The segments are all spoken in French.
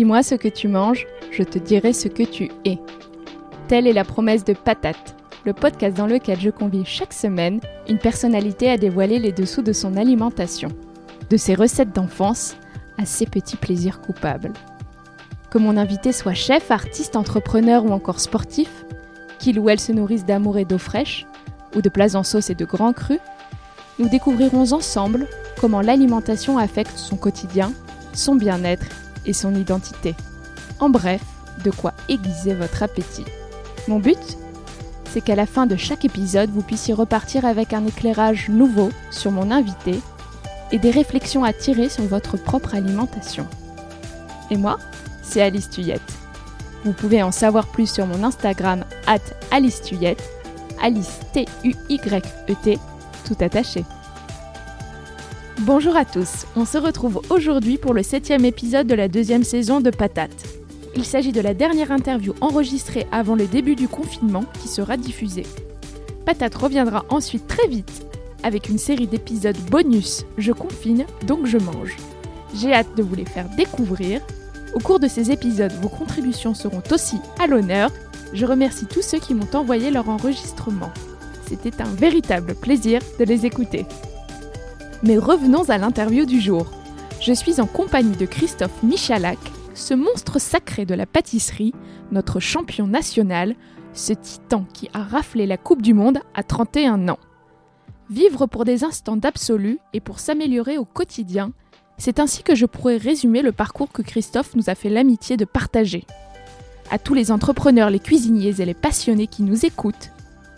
Dis-moi ce que tu manges, je te dirai ce que tu es. Telle est la promesse de Patate, le podcast dans lequel je convie chaque semaine une personnalité à dévoiler les dessous de son alimentation, de ses recettes d'enfance à ses petits plaisirs coupables. Que mon invité soit chef, artiste, entrepreneur ou encore sportif, qu'il ou elle se nourrisse d'amour et d'eau fraîche, ou de plats en sauce et de grands crus, nous découvrirons ensemble comment l'alimentation affecte son quotidien, son bien-être et son identité. En bref, de quoi aiguiser votre appétit. Mon but C'est qu'à la fin de chaque épisode, vous puissiez repartir avec un éclairage nouveau sur mon invité et des réflexions à tirer sur votre propre alimentation. Et moi, c'est Alice Tuyette. Vous pouvez en savoir plus sur mon Instagram, at Alice Tuyette, Alice T-U-Y-E-T, tout attaché. Bonjour à tous, on se retrouve aujourd'hui pour le septième épisode de la deuxième saison de Patate. Il s'agit de la dernière interview enregistrée avant le début du confinement qui sera diffusée. Patate reviendra ensuite très vite avec une série d'épisodes bonus Je confine, donc je mange. J'ai hâte de vous les faire découvrir. Au cours de ces épisodes, vos contributions seront aussi à l'honneur. Je remercie tous ceux qui m'ont envoyé leur enregistrement. C'était un véritable plaisir de les écouter. Mais revenons à l'interview du jour. Je suis en compagnie de Christophe Michalak, ce monstre sacré de la pâtisserie, notre champion national, ce titan qui a raflé la Coupe du Monde à 31 ans. Vivre pour des instants d'absolu et pour s'améliorer au quotidien, c'est ainsi que je pourrais résumer le parcours que Christophe nous a fait l'amitié de partager. À tous les entrepreneurs, les cuisiniers et les passionnés qui nous écoutent,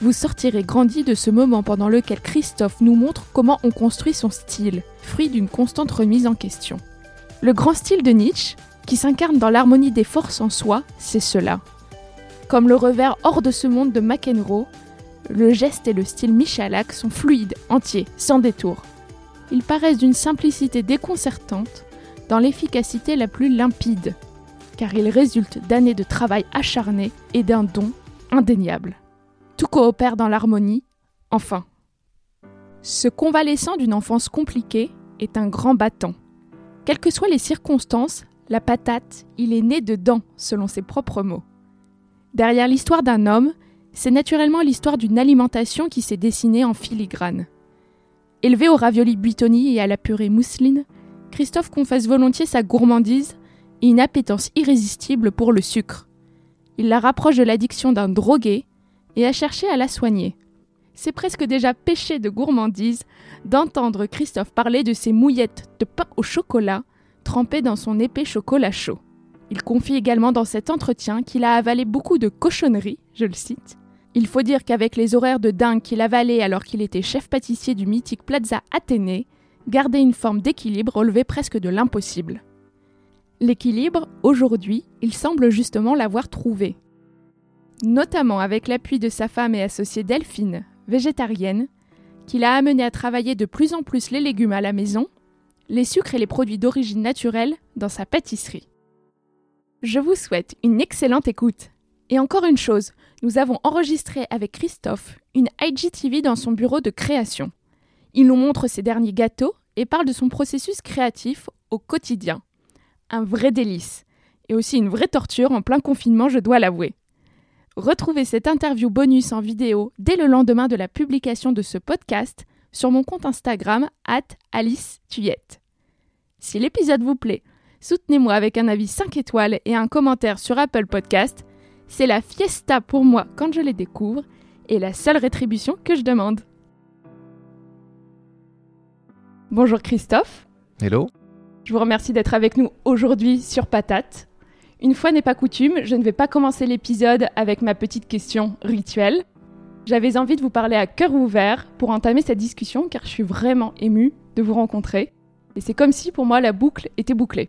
vous sortirez grandi de ce moment pendant lequel Christophe nous montre comment on construit son style, fruit d'une constante remise en question. Le grand style de Nietzsche, qui s'incarne dans l'harmonie des forces en soi, c'est cela. Comme le revers hors de ce monde de McEnroe, le geste et le style Michalak sont fluides, entiers, sans détour. Ils paraissent d'une simplicité déconcertante, dans l'efficacité la plus limpide, car ils résultent d'années de travail acharné et d'un don indéniable. Tout coopère dans l'harmonie, enfin. Ce convalescent d'une enfance compliquée est un grand battant. Quelles que soient les circonstances, la patate, il est né dedans, selon ses propres mots. Derrière l'histoire d'un homme, c'est naturellement l'histoire d'une alimentation qui s'est dessinée en filigrane. Élevé au ravioli buitoni et à la purée mousseline, Christophe confesse volontiers sa gourmandise et une appétence irrésistible pour le sucre. Il la rapproche de l'addiction d'un drogué et a cherché à la soigner. C'est presque déjà péché de gourmandise d'entendre Christophe parler de ses mouillettes de pain au chocolat trempées dans son épais chocolat chaud. Il confie également dans cet entretien qu'il a avalé beaucoup de cochonneries, je le cite. Il faut dire qu'avec les horaires de dingue qu'il avalait alors qu'il était chef pâtissier du mythique Plaza Athénée, garder une forme d'équilibre relevait presque de l'impossible. L'équilibre, aujourd'hui, il semble justement l'avoir trouvé notamment avec l'appui de sa femme et associée Delphine, végétarienne, qui l'a amené à travailler de plus en plus les légumes à la maison, les sucres et les produits d'origine naturelle dans sa pâtisserie. Je vous souhaite une excellente écoute. Et encore une chose, nous avons enregistré avec Christophe une IGTV dans son bureau de création. Il nous montre ses derniers gâteaux et parle de son processus créatif au quotidien. Un vrai délice. Et aussi une vraie torture en plein confinement, je dois l'avouer. Retrouvez cette interview bonus en vidéo dès le lendemain de la publication de ce podcast sur mon compte Instagram at Alice Tuyette. Si l'épisode vous plaît, soutenez-moi avec un avis 5 étoiles et un commentaire sur Apple Podcast. C'est la fiesta pour moi quand je les découvre et la seule rétribution que je demande. Bonjour Christophe. Hello. Je vous remercie d'être avec nous aujourd'hui sur Patate. Une fois n'est pas coutume, je ne vais pas commencer l'épisode avec ma petite question rituelle. J'avais envie de vous parler à cœur ouvert pour entamer cette discussion car je suis vraiment émue de vous rencontrer. Et c'est comme si pour moi la boucle était bouclée.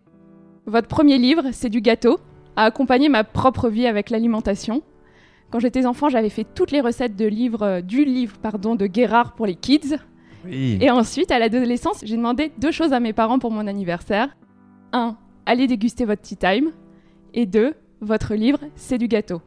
Votre premier livre, c'est du gâteau, a accompagné ma propre vie avec l'alimentation. Quand j'étais enfant, j'avais fait toutes les recettes de livres, du livre pardon, de Guérard pour les kids. Et ensuite, à l'adolescence, j'ai demandé deux choses à mes parents pour mon anniversaire. Un, allez déguster votre tea time et deux, votre livre, c'est du gâteau.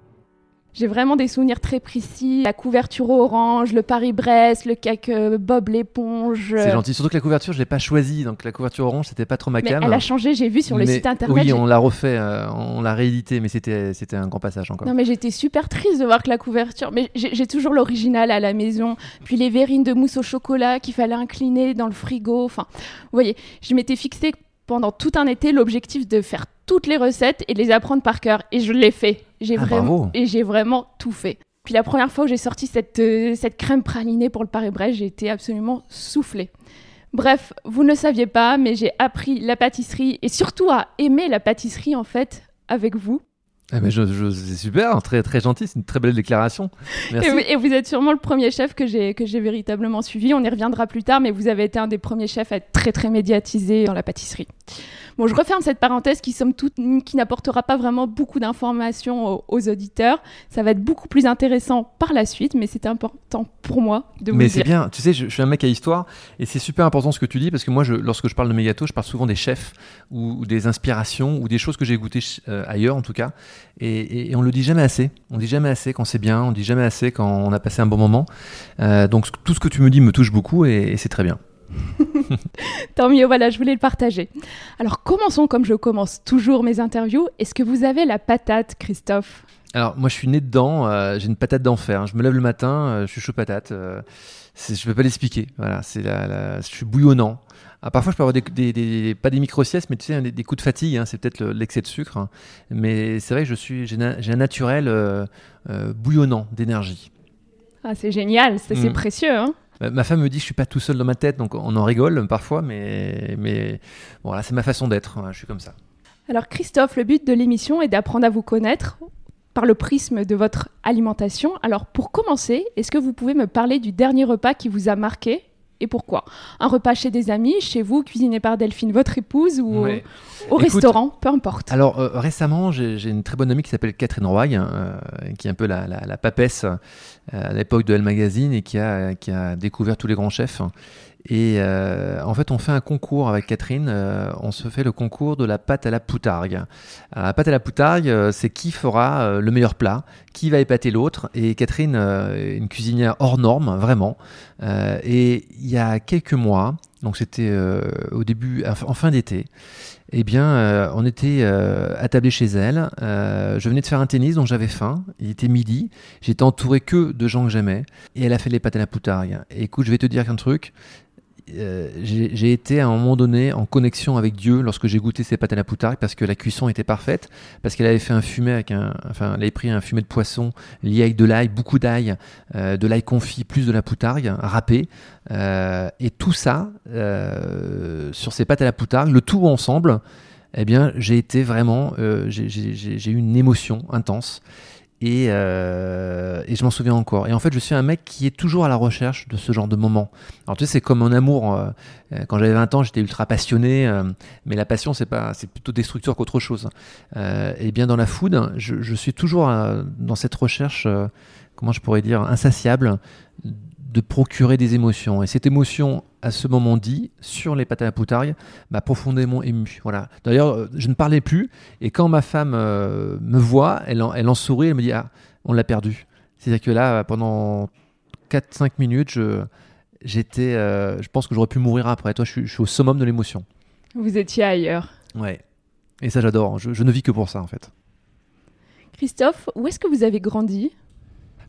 J'ai vraiment des souvenirs très précis. La couverture orange, le Paris-Brest, le cake euh, Bob l'éponge. C'est gentil. Surtout que la couverture, je l'ai pas choisie. Donc la couverture orange, c'était pas trop ma cam. elle a changé, j'ai vu sur le site internet. Oui, on l'a refait, euh, on l'a réédité, mais c'était c'était un grand passage encore. Non mais j'étais super triste de voir que la couverture, mais j'ai j'ai toujours l'original à la maison, puis les verrines de mousse au chocolat qu'il fallait incliner dans le frigo, enfin, vous voyez, je m'étais fixé pendant tout un été l'objectif de faire toutes les recettes et de les apprendre par cœur, et je l'ai fait, j'ai Ah, vraiment, et j'ai vraiment tout fait. Puis la première fois où j'ai sorti cette, euh, cette crème pralinée pour le Paris-Brest, j'ai été absolument soufflée. Bref, vous ne saviez pas, mais j'ai appris la pâtisserie et surtout à aimer la pâtisserie en fait avec vous. Ah, mais je, je- c'est super, très très gentil, c'est une très belle déclaration. Merci. Et vous, et vous êtes sûrement le premier chef que j'ai que j'ai véritablement suivi. On y reviendra plus tard, mais vous avez été un des premiers chefs à être très très médiatisé dans la pâtisserie. Bon, je referme cette parenthèse qui, somme toute, qui n'apportera pas vraiment beaucoup d'informations aux, aux auditeurs. Ça va être beaucoup plus intéressant par la suite, mais c'était important pour moi de vous Mais c'est bien, tu sais, je, je suis un mec à histoire et c'est super important ce que tu dis parce que moi, je, lorsque je parle de mes gâteaux, je parle souvent des chefs ou, ou des inspirations ou des choses que j'ai goûtées euh, ailleurs en tout cas. Et, et- on le dit jamais assez. On dit jamais assez quand c'est bien, on dit jamais assez quand on a passé un bon moment. Euh, donc tout ce que tu me dis me touche beaucoup et, et c'est très bien. Tant mieux, voilà, je voulais le partager. Alors commençons comme je commence toujours mes interviews. Est-ce que vous avez la patate, Christophe? Alors moi, je suis né dedans. euh, j'ai une patate d'enfer. hein. Je me lève le matin, euh, je suis chaud patate. je ne peux pas l'expliquer. Voilà, c'est la, la- je suis bouillonnant. Ah, parfois, je peux avoir des, des- des- pas des micro-siestes, mais tu sais, des, des coups de fatigue. hein, c'est peut-être le- l'excès de sucre. hein. Mais c'est vrai que je suis, j'ai, na- un naturel euh, euh, bouillonnant d'énergie. Ah, c'est génial, c'est Mm. précieux. Hein Ma- Ma femme me dit que je suis pas tout seul dans ma tête, donc on en rigole parfois, mais, mais bon, voilà, c'est ma façon d'être. hein, je suis comme ça. Alors Christophe, le but de l'émission est d'apprendre à vous connaître par le prisme de votre alimentation. Alors pour commencer, est-ce que vous pouvez me parler du dernier repas qui vous a marqué? Et pourquoi? Un repas chez des amis, chez vous, cuisiné par Delphine, votre épouse, ou Ouais. au, au Écoute, restaurant, peu importe. Alors euh, récemment, j'ai une très bonne amie qui s'appelle Catherine Roy, euh, qui est un peu la, la, la papesse euh, à l'époque de Elle Magazine et qui a, qui a découvert tous les grands chefs. Et euh, en fait, on fait un concours avec Catherine. euh, on se fait le concours de la pâte à la poutargue. Alors, la pâte à la poutargue, euh, c'est qui fera euh, le meilleur plat, qui va épater l'autre. Et Catherine, euh, est une cuisinière hors norme, vraiment. Euh, et il y a quelques mois, donc c'était euh, au début, en fin d'été, eh bien, euh, on était euh, attablé chez elle. Euh, je venais de faire un tennis, donc j'avais faim. Il était midi. J'étais entouré que de gens que j'aimais. Et elle a fait les pâtes à la poutargue. Et écoute, je vais te dire un truc. Euh, j'ai été à un moment donné en connexion avec Dieu lorsque j'ai goûté ces pâtes à la poutargue parce que la cuisson était parfaite, parce qu'elle avait fait un fumet avec un, enfin, elle avait pris un fumet de poisson lié avec de l'ail, beaucoup d'ail, euh, de l'ail confit, plus de la poutargue râpée, euh, et tout ça sur ces pâtes à la poutargue, le tout ensemble, eh bien, j'ai été vraiment, j'ai eu une émotion intense. Et, euh, et je m'en souviens encore. Et en fait, je suis un mec qui est toujours à la recherche de ce genre de moments. Alors tu sais, c'est comme mon amour. euh, euh, quand j'avais 20 ans, j'étais ultra passionné, mais la passion, c'est pas, c'est plutôt destructeur qu'autre chose. Et bien dans la food, je, je suis toujours dans cette recherche, comment je pourrais dire, insatiable, de procurer des émotions. Et cette émotion, à ce moment dit, sur les pâtes à la poutargue, m'a profondément ému. Voilà. D'ailleurs, euh, je ne parlais plus, et quand ma femme euh, me voit, elle en, elle en sourit, elle me dit Ah, on l'a perdu. C'est-à-dire que là, pendant 4-5 minutes, je, j'étais, euh, je pense que j'aurais pu mourir après. Toi, je suis, je suis au summum de l'émotion. Vous étiez ailleurs. Ouais. Et ça, j'adore. Je, je ne vis que pour ça, en fait. Christophe, où est-ce que vous avez grandi?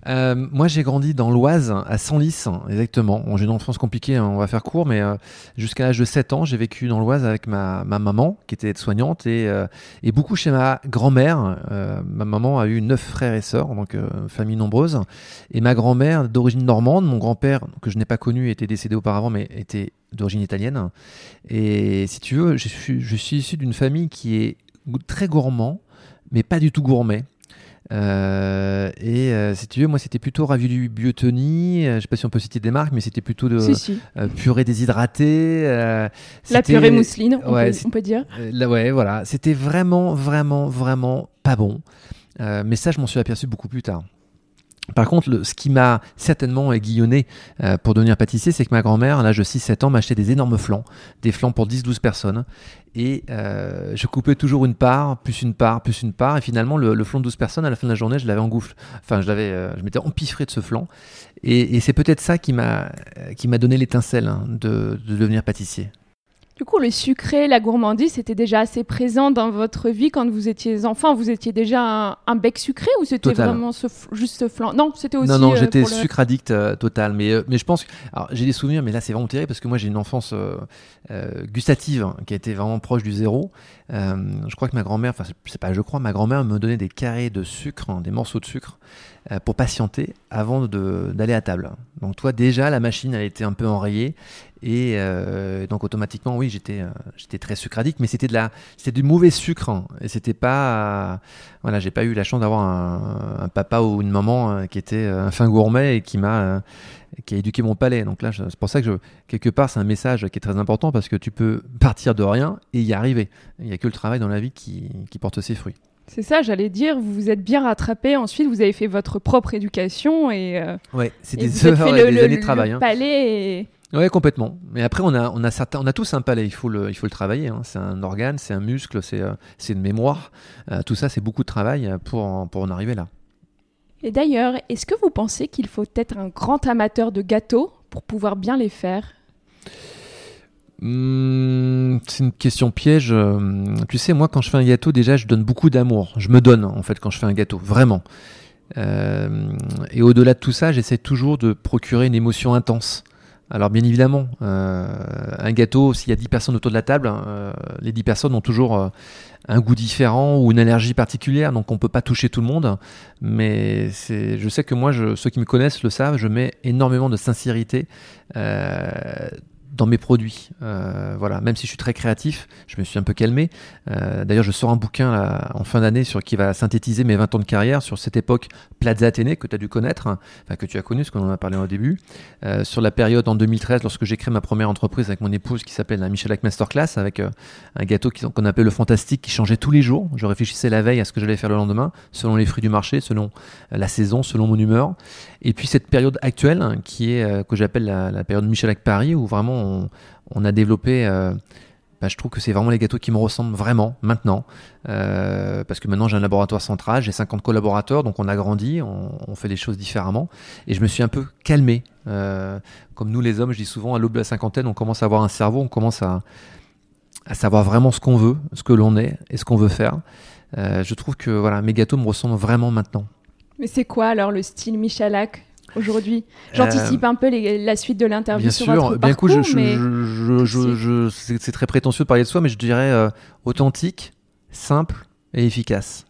Euh, moi, j'ai grandi dans l'Oise, à Senlis, exactement. Bon, j'ai une enfance compliquée, hein, on va faire court, mais euh, jusqu'à l'âge de 7 ans, j'ai vécu dans l'Oise avec ma, ma maman, qui était soignante, et, euh, et beaucoup chez ma grand-mère. Euh, ma maman a eu neuf frères et sœurs, donc euh, famille nombreuse. Et ma grand-mère, d'origine normande, mon grand-père, que je n'ai pas connu, était décédé auparavant, mais était d'origine italienne. Et si tu veux, je suis, je suis issu d'une famille qui est très gourmand, mais pas du tout gourmet. Euh, et euh, si tu veux, moi c'était plutôt ravioli Biotoni, euh, je sais pas si on peut citer des marques, mais c'était plutôt de Si, si. euh, purée déshydratée. euh, La purée mousseline, on, Ouais, peut, on peut dire. là, ouais, voilà, c'était vraiment, vraiment, vraiment pas bon. Mais ça, je m'en suis aperçu beaucoup plus tard. Par contre, ce qui m'a certainement aiguillonné euh, pour devenir pâtissier, c'est que ma grand-mère, à l'âge de 6-7 ans, m'achetait des énormes flancs, des flancs pour 10-12 personnes. Et euh, je coupais toujours une part, plus une part, plus une part. Et finalement, le, flanc de 12 personnes, à la fin de la journée, je l'avais engoufflé. Enfin, je, l'avais, euh, je m'étais empiffré de ce flanc. Et, c'est peut-être ça qui m'a, qui m'a donné l'étincelle hein, de devenir pâtissier. Du coup, le sucré, la gourmandise, c'était déjà assez présent dans votre vie quand vous étiez enfant? Vous étiez déjà un, bec sucré ou c'était vraiment juste ce flan? Non, c'était aussi. Non, non, euh, j'étais sucre addict euh, total. Mais, euh, mais je pense que. Alors, j'ai des souvenirs, mais là, c'est vraiment terrible parce que moi, j'ai une enfance gustative hein, qui a été vraiment proche du zéro. je crois que ma grand-mère, enfin, c'est pas je crois, ma grand-mère me donnait des carrés de sucre, hein, des morceaux de sucre pour patienter avant d'aller à table. Donc, toi, déjà, la machine, elle était un peu enrayée. Et euh, donc automatiquement, oui, j'étais euh, j'étais très sucradique, mais c'était de la c'était du mauvais sucre. Hein. et c'était pas voilà, j'ai pas eu la chance d'avoir un, papa ou une maman euh, qui était un fin gourmet et qui m'a qui a éduqué mon palais. Donc là, c'est pour ça que quelque part, c'est un message qui est très important parce que tu peux partir de rien et y arriver. Il n'y a que le travail dans la vie qui, qui porte ses fruits. C'est ça, j'allais dire, vous vous êtes bien rattrapé. Ensuite, vous avez fait votre propre éducation et. ouais, c'est des heures et des années de travail. Hein. palais et oui, complètement. Mais après, on a, on a, certains, on a tous un palais, il faut le, il faut le travailler. Hein. C'est un organe, c'est un muscle, c'est euh, une mémoire. Euh, tout ça, c'est beaucoup de travail pour, pour en arriver là. Et d'ailleurs, est-ce que vous pensez qu'il faut être un grand amateur de gâteaux pour pouvoir bien les faire? Hmm, c'est une question piège. Tu sais, moi, quand je fais un gâteau, déjà, je donne beaucoup d'amour. Je me donne, en fait, quand je fais un gâteau, vraiment. Euh, et au-delà de tout ça, j'essaie toujours de procurer une émotion intense. Alors bien évidemment, euh, un gâteau, s'il y a 10 personnes autour de la table, euh, les 10 personnes ont toujours euh, un goût différent ou une allergie particulière, donc on ne peut pas toucher tout le monde. Mais je sais que moi, ceux qui me connaissent le savent, je mets énormément de sincérité dans mes produits. Euh, voilà, même si je suis très créatif, je me suis un peu calmé. Euh, d'ailleurs, je sors un bouquin là, en fin d'année sur qui va synthétiser mes 20 ans de carrière sur cette époque Plaza Athénée que tu as dû connaître, enfin que tu as connu, ce qu'on en a parlé au début, euh, sur la période en 2013 lorsque j'ai créé ma première entreprise avec mon épouse qui s'appelle la Michelak Masterclass avec un gâteau qu'on appelait le fantastique qui changeait tous les jours. Je réfléchissais la veille à ce que j'allais faire le lendemain, selon les fruits du marché, selon la saison, selon mon humeur. Et puis cette période actuelle hein, qui est que j'appelle la, période Michelak Paris où vraiment on, a développé. Euh, bah, je trouve que c'est vraiment les gâteaux qui me ressemblent vraiment maintenant. Euh, parce que maintenant j'ai un laboratoire central, j'ai 50 collaborateurs, donc on a grandi, on, fait des choses différemment. Et je me suis un peu calmé. Euh, comme nous les hommes, je dis souvent, à l'aube de la cinquantaine, on commence à avoir un cerveau, on commence à, savoir vraiment ce qu'on veut, ce que l'on est et ce qu'on veut faire. je trouve que voilà, mes gâteaux me ressemblent vraiment maintenant. Mais c'est quoi alors le style Michalak aujourd'hui J'anticipe un peu la suite de l'interview sur sûr. votre bien parcours, je, c'est très prétentieux de parler de soi, mais je dirais euh, authentique, simple et efficace.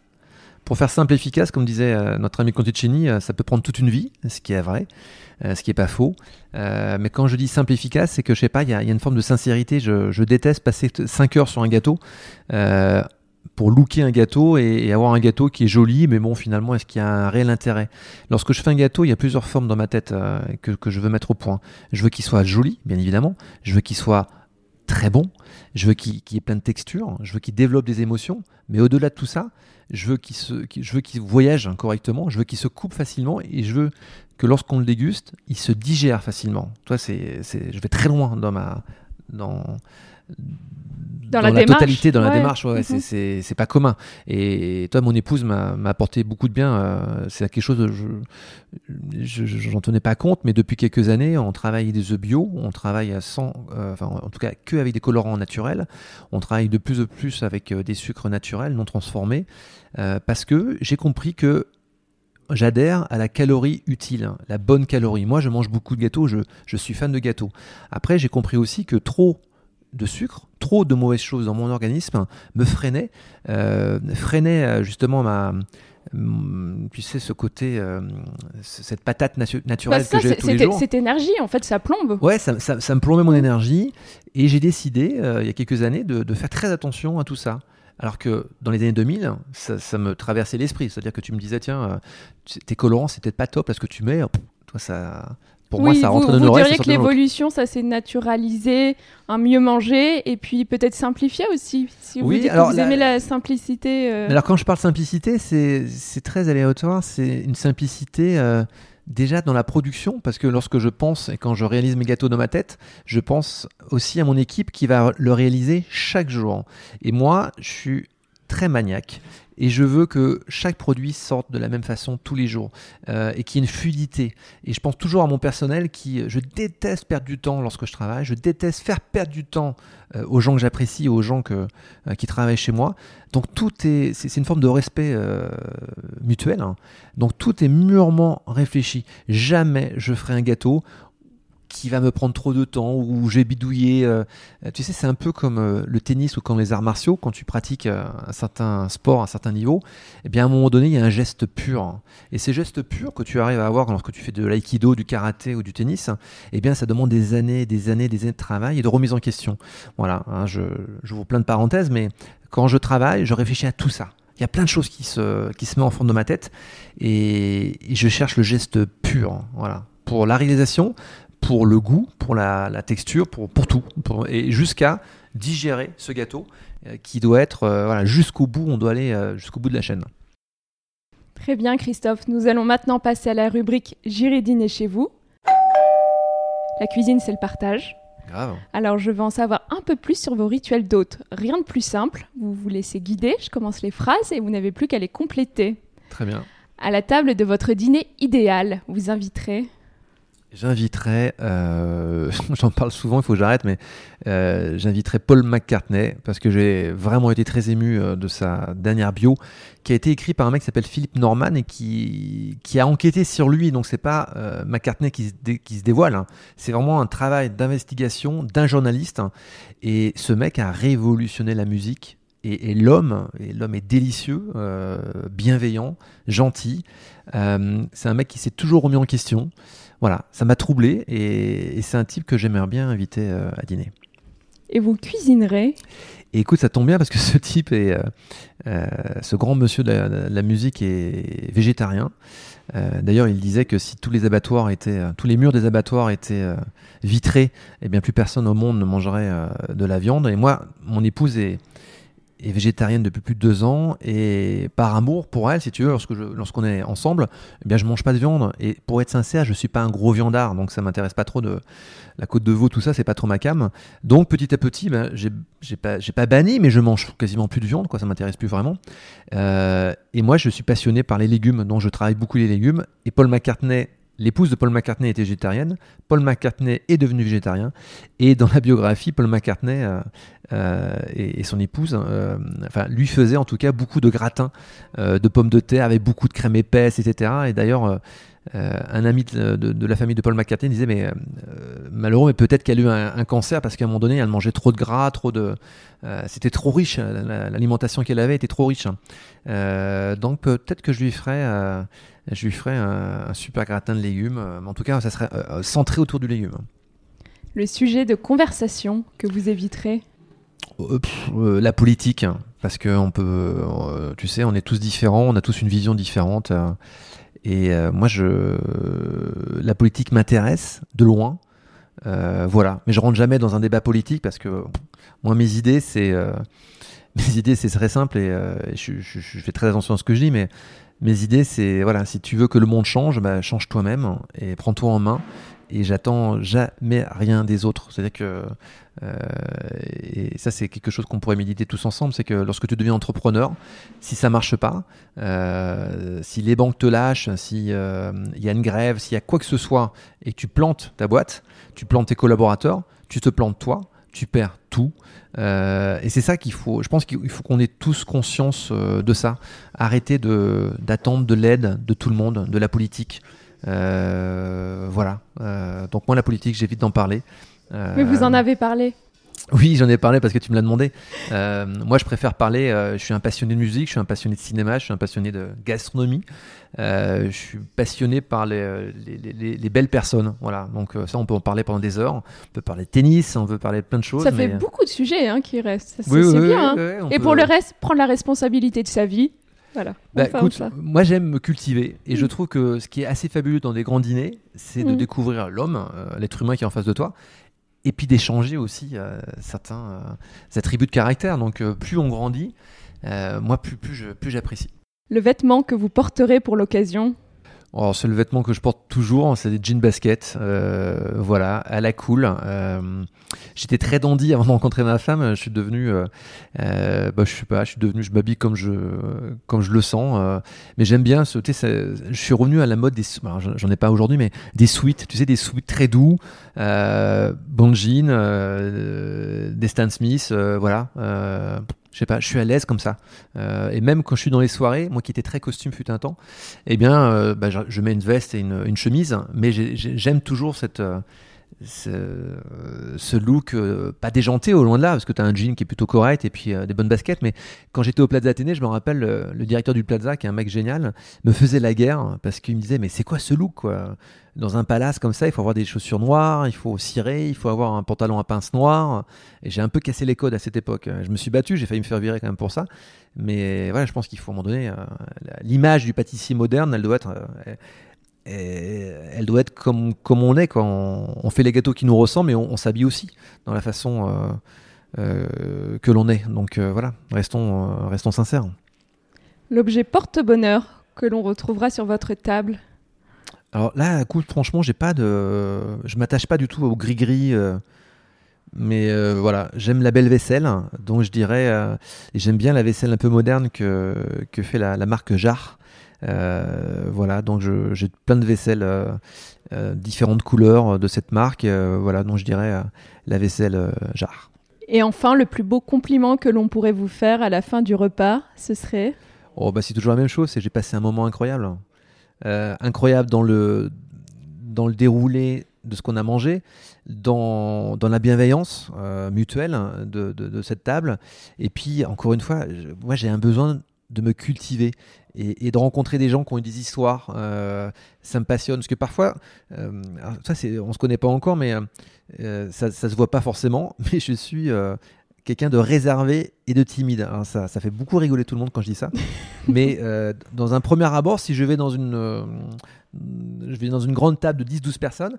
Pour faire simple et efficace, comme disait euh, notre ami Conticini, euh, ça peut prendre toute une vie, ce qui est vrai, ce qui est pas faux. mais quand je dis simple et efficace, c'est que je sais pas, il y, a une forme de sincérité. Je, je déteste passer 5 heures sur un gâteau pour looker un gâteau et, avoir un gâteau qui est joli, mais bon, finalement, est-ce qu'il y a un réel intérêt? Lorsque je fais un gâteau, il y a plusieurs formes dans ma tête euh, que, je veux mettre au point. Je veux qu'il soit joli, bien évidemment. Je veux qu'il soit très bon. Je veux qu'il ait plein de textures. Je veux qu'il développe des émotions. Mais au-delà de tout ça, je veux qu'il qu'il voyage correctement. Je veux qu'il se coupe facilement et je veux que lorsqu'on le déguste, il se digère facilement. Toi, c'est, je vais très loin dans ma, dans, dans, la, totalité, dans la démarche, ouais, mhm. c'est pas commun. Et toi, mon épouse m'a apporté beaucoup de bien. Euh, c'est quelque chose, je j'en tenais pas compte, mais depuis quelques années, on travaille des œufs bio, on travaille sans, euh, enfin, en tout cas, que avec des colorants naturels. On travaille de plus en plus avec euh, des sucres naturels, non transformés, parce que j'ai compris que j'adhère à la calorie utile, la bonne calorie. Moi, je mange beaucoup de gâteaux, je, je suis fan de gâteaux. Après, j'ai compris aussi que trop de sucre, trop de mauvaises choses dans mon organisme me freinait, euh, freinait euh, justement ma, mm, tu sais, ce côté, euh, cette patate naturelle bah, que j'ai tous les jours. Cette énergie, en fait, ça plombe. Ouais, ça, ça, me plombait mon énergie. Et j'ai décidé, il y a quelques années, de, faire très attention à tout ça. Alors que dans les années 2000, ça, me traversait l'esprit. C'est-à-dire que tu me disais, tiens, tes colorants, c'est peut-être pas top parce que tu mets, toi, ça, pour moi, ça rentre dans nos Vous diriez que l'évolution, ça s'est naturalisé, un mieux manger et puis peut-être simplifier aussi. Si vous, oui, alors, vous aimez la, simplicité. Euh. alors quand je parle simplicité, c'est très aléatoire. C'est une simplicité. Euh, déjà dans la production, parce que lorsque je pense et quand je réalise mes gâteaux dans ma tête, je pense aussi à mon équipe qui va le réaliser chaque jour. Et moi, je suis très maniaque et je veux que chaque produit sorte de la même façon tous les jours euh, et qu'il y ait une fluidité. Et je pense toujours à mon personnel qui, je déteste perdre du temps lorsque je travaille, je déteste faire perdre du temps euh, aux gens que j'apprécie, aux gens euh, qui travaillent chez moi. Donc tout est, c'est une forme de respect mutuel. Hein. Donc tout est mûrement réfléchi. Jamais je ferai un gâteau qui va me prendre trop de temps ou j'ai bidouillé. Euh, tu sais, c'est un peu comme euh, le tennis ou comme les arts martiaux, quand tu pratiques euh, un certain sport un certain niveau, eh bien à un moment donné, il y a un geste pur. Et ces gestes purs que tu arrives à avoir lorsque tu fais de l'aïkido, du karaté ou du tennis, eh bien ça demande des années, des années, des années de travail et de remise en question. Voilà, hein, je, je vous plein de parenthèses, mais quand je travaille, je réfléchis à tout ça. Il y a plein de choses qui se, qui se mettent en fond de ma tête et, et je cherche le geste pur. Voilà. Pour la réalisation, pour le goût, pour la, texture, pour, pour tout, et jusqu'à digérer ce gâteau euh, qui doit être euh, voilà, jusqu'au bout, on doit aller euh, jusqu'au bout de la chaîne. Très bien Christophe, nous allons maintenant passer à la rubrique J'irai dîner chez vous. La cuisine, c'est le partage. Grave. Alors je veux en savoir un peu plus sur vos rituels d'hôtes. Rien de plus simple, vous vous laissez guider, je commence les phrases et vous n'avez plus qu'à les compléter. Très bien. À la table de votre dîner idéal, vous inviterez J'inviterai, euh, j'en parle souvent, il faut que j'arrête, mais euh, j'inviterai Paul McCartney parce que j'ai vraiment été très ému euh, de sa dernière bio qui a été écrite par un mec qui s'appelle Philippe Norman et qui, qui a enquêté sur lui. Donc c'est pas euh, McCartney qui se, qui se dévoile, hein. c'est vraiment un travail d'investigation d'un journaliste. Hein. Et ce mec a révolutionné la musique et, l'homme, et l'homme est délicieux, euh, bienveillant, gentil. Euh, c'est un mec qui s'est toujours remis en question voilà, ça m'a troublé et, c'est un type que j'aimerais bien inviter euh, à dîner. Et vous cuisinerez? Et écoute, ça tombe bien parce que ce type est, euh, euh, ce grand monsieur de la, musique est végétarien. D'ailleurs, il disait que si tous les abattoirs étaient, tous les murs des abattoirs étaient vitrés, eh bien plus personne au monde ne mangerait de la viande. Et moi, mon épouse est, est végétarienne depuis plus de deux ans et par amour pour elle, si tu veux, lorsque lorsqu'on est ensemble, eh bien je mange pas de viande et pour être sincère, je suis pas un gros viandard, donc ça m'intéresse pas trop de la côte de veau, tout ça, c'est pas trop ma cam. Donc petit à petit, ben, j'ai, j'ai pas j'ai pas banni, mais je mange quasiment plus de viande, quoi, ça m'intéresse plus vraiment. Euh, et moi, je suis passionné par les légumes, donc je travaille beaucoup les légumes. Et Paul McCartney L'épouse de Paul McCartney était végétarienne. Paul McCartney est devenu végétarien. Et dans la biographie, Paul McCartney euh, euh, et, son épouse, euh, lui faisait en tout cas beaucoup de gratins de pommes de terre avec beaucoup de crème épaisse, etc. Et d'ailleurs, un ami de, la famille de Paul McCartney disait mais malheureux mais peut-être qu'elle a eu un, cancer parce qu'à un moment donné elle mangeait trop de gras trop de c'était trop riche l'alimentation qu'elle avait était trop riche donc peut-être que je lui ferais je lui ferai un, super gratin de légumes. Euh, mais en tout cas, ça serait euh, centré autour du légume. Le sujet de conversation que vous éviterez? Euh, La politique, hein, parce que on peut, tu sais, on est tous différents, on a tous une vision différente. Et moi, je, la politique m'intéresse de loin. voilà, mais je rentre jamais dans un débat politique parce que moi, mes idées, c'est mes idées, c'est très simple et je, je, fais très attention à ce que je dis, mais mes idées, c'est voilà, si tu veux que le monde change, bah, change toi-même et prends-toi en main. Et j'attends jamais rien des autres. C'est-à-dire que euh, et ça, c'est quelque chose qu'on pourrait méditer tous ensemble, c'est que lorsque tu deviens entrepreneur, si ça marche pas, euh, si les banques te lâchent, si euh, il y a une grève, s'il y a quoi que ce soit, et tu plantes ta boîte, tu plantes tes collaborateurs, tu te plantes toi, tu perds tout. Et c'est ça qu'il faut. Je pense qu'il faut qu'on ait tous conscience de ça. Arrêter d'attendre de l'aide de tout le monde, de la politique. Euh, voilà. donc moi, la politique, j'évite d'en parler. Mais vous en avez parlé. Oui, j'en ai parlé parce que tu me l'as demandé. Euh, moi, je préfère parler. Euh, je suis un passionné de musique, je suis un passionné de cinéma, je suis un passionné de gastronomie. Euh, je suis passionné par les, les, belles personnes. Voilà. Donc ça, on peut en parler pendant des heures. On peut parler de tennis, on peut parler de plein de choses. Ça fait beaucoup de sujets hein, qui restent. C'est bien. Hein. Et pour le reste, prendre la responsabilité de sa vie. Voilà. Bah, écoute, moi j'aime me cultiver et je mm. trouve que ce qui est assez fabuleux dans des grands dîners, c'est de mm. découvrir l'homme, l'être humain qui est en face de toi, et puis d'échanger aussi certains attributs de caractère. Donc plus on grandit, moi plus, plus j'apprécie. Le vêtement que vous porterez pour l'occasion Oh, c'est le vêtement que je porte toujours, c'est des jeans baskets, euh, voilà, à la cool. Euh, j'étais très dandy avant de rencontrer ma femme. Je suis devenu, euh, bah, je sais pas, je suis devenu, je m'habille comme je, comme je le sens. mais j'aime bien, ce, je suis revenu à la mode des, j'en ai pas aujourd'hui, mais des suites, tu sais, des suites très doux, bon jeans, des Stan Smith, voilà je sais pas, je suis à l'aise comme ça. Euh, et même quand je suis dans les soirées, moi qui étais très costume fut un temps, eh bien, euh, bah, je, mets une veste et une, chemise, mais j'aime toujours cette, euh, ce, look pas déjanté au loin de là, parce que tu as un jean qui est plutôt correct et puis des bonnes baskets. Mais quand j'étais au Plaza Athénée, je me rappelle, le, directeur du Plaza, qui est un mec génial, me faisait la guerre parce qu'il me disait Mais c'est quoi ce look quoi? Dans un palace comme ça, il faut avoir des chaussures noires, il faut cirer, il faut avoir un pantalon à pince noir. Et j'ai un peu cassé les codes à cette époque. Je me suis battu, j'ai failli me faire virer quand même pour ça. Mais voilà, je pense qu'il faut à un moment donné, euh, l'image du pâtissier moderne, elle doit être, euh, elle doit être comme, comme on est quand on, fait les gâteaux qui nous ressemblent, mais on, s'habille aussi dans la façon euh, que l'on est. Donc voilà, restons, restons sincères. L'objet porte-bonheur que l'on retrouvera sur votre table alors là, coup, franchement, j'ai pas de, je m'attache pas du tout au gris-gris. Euh, mais euh, voilà, j'aime la belle vaisselle, donc je dirais, euh, j'aime bien la vaisselle un peu moderne que, que fait la, marque Jar. Voilà, donc j'ai plein de vaisselles différentes couleurs de cette marque. voilà, donc je dirais la vaisselle Jar. Et enfin, le plus beau compliment que l'on pourrait vous faire à la fin du repas, ce serait? Oh bah c'est toujours la même chose, c'est j'ai passé un moment incroyable. Euh, incroyable dans le, dans le déroulé de ce qu'on a mangé, dans, dans la bienveillance euh, mutuelle de, de, cette table. Et puis, encore une fois, moi j'ai un besoin de me cultiver et, de rencontrer des gens qui ont eu des histoires. Euh, ça me passionne. Parce que parfois, ça c'est, on se connaît pas encore, mais ça, ça se voit pas forcément. Mais je suis quelqu'un de réservé et de timide. ça, ça fait beaucoup rigoler tout le monde quand je dis ça. Mais euh, dans un premier abord, si je vais dans une, euh, je vais dans une grande table de 10-12 personnes,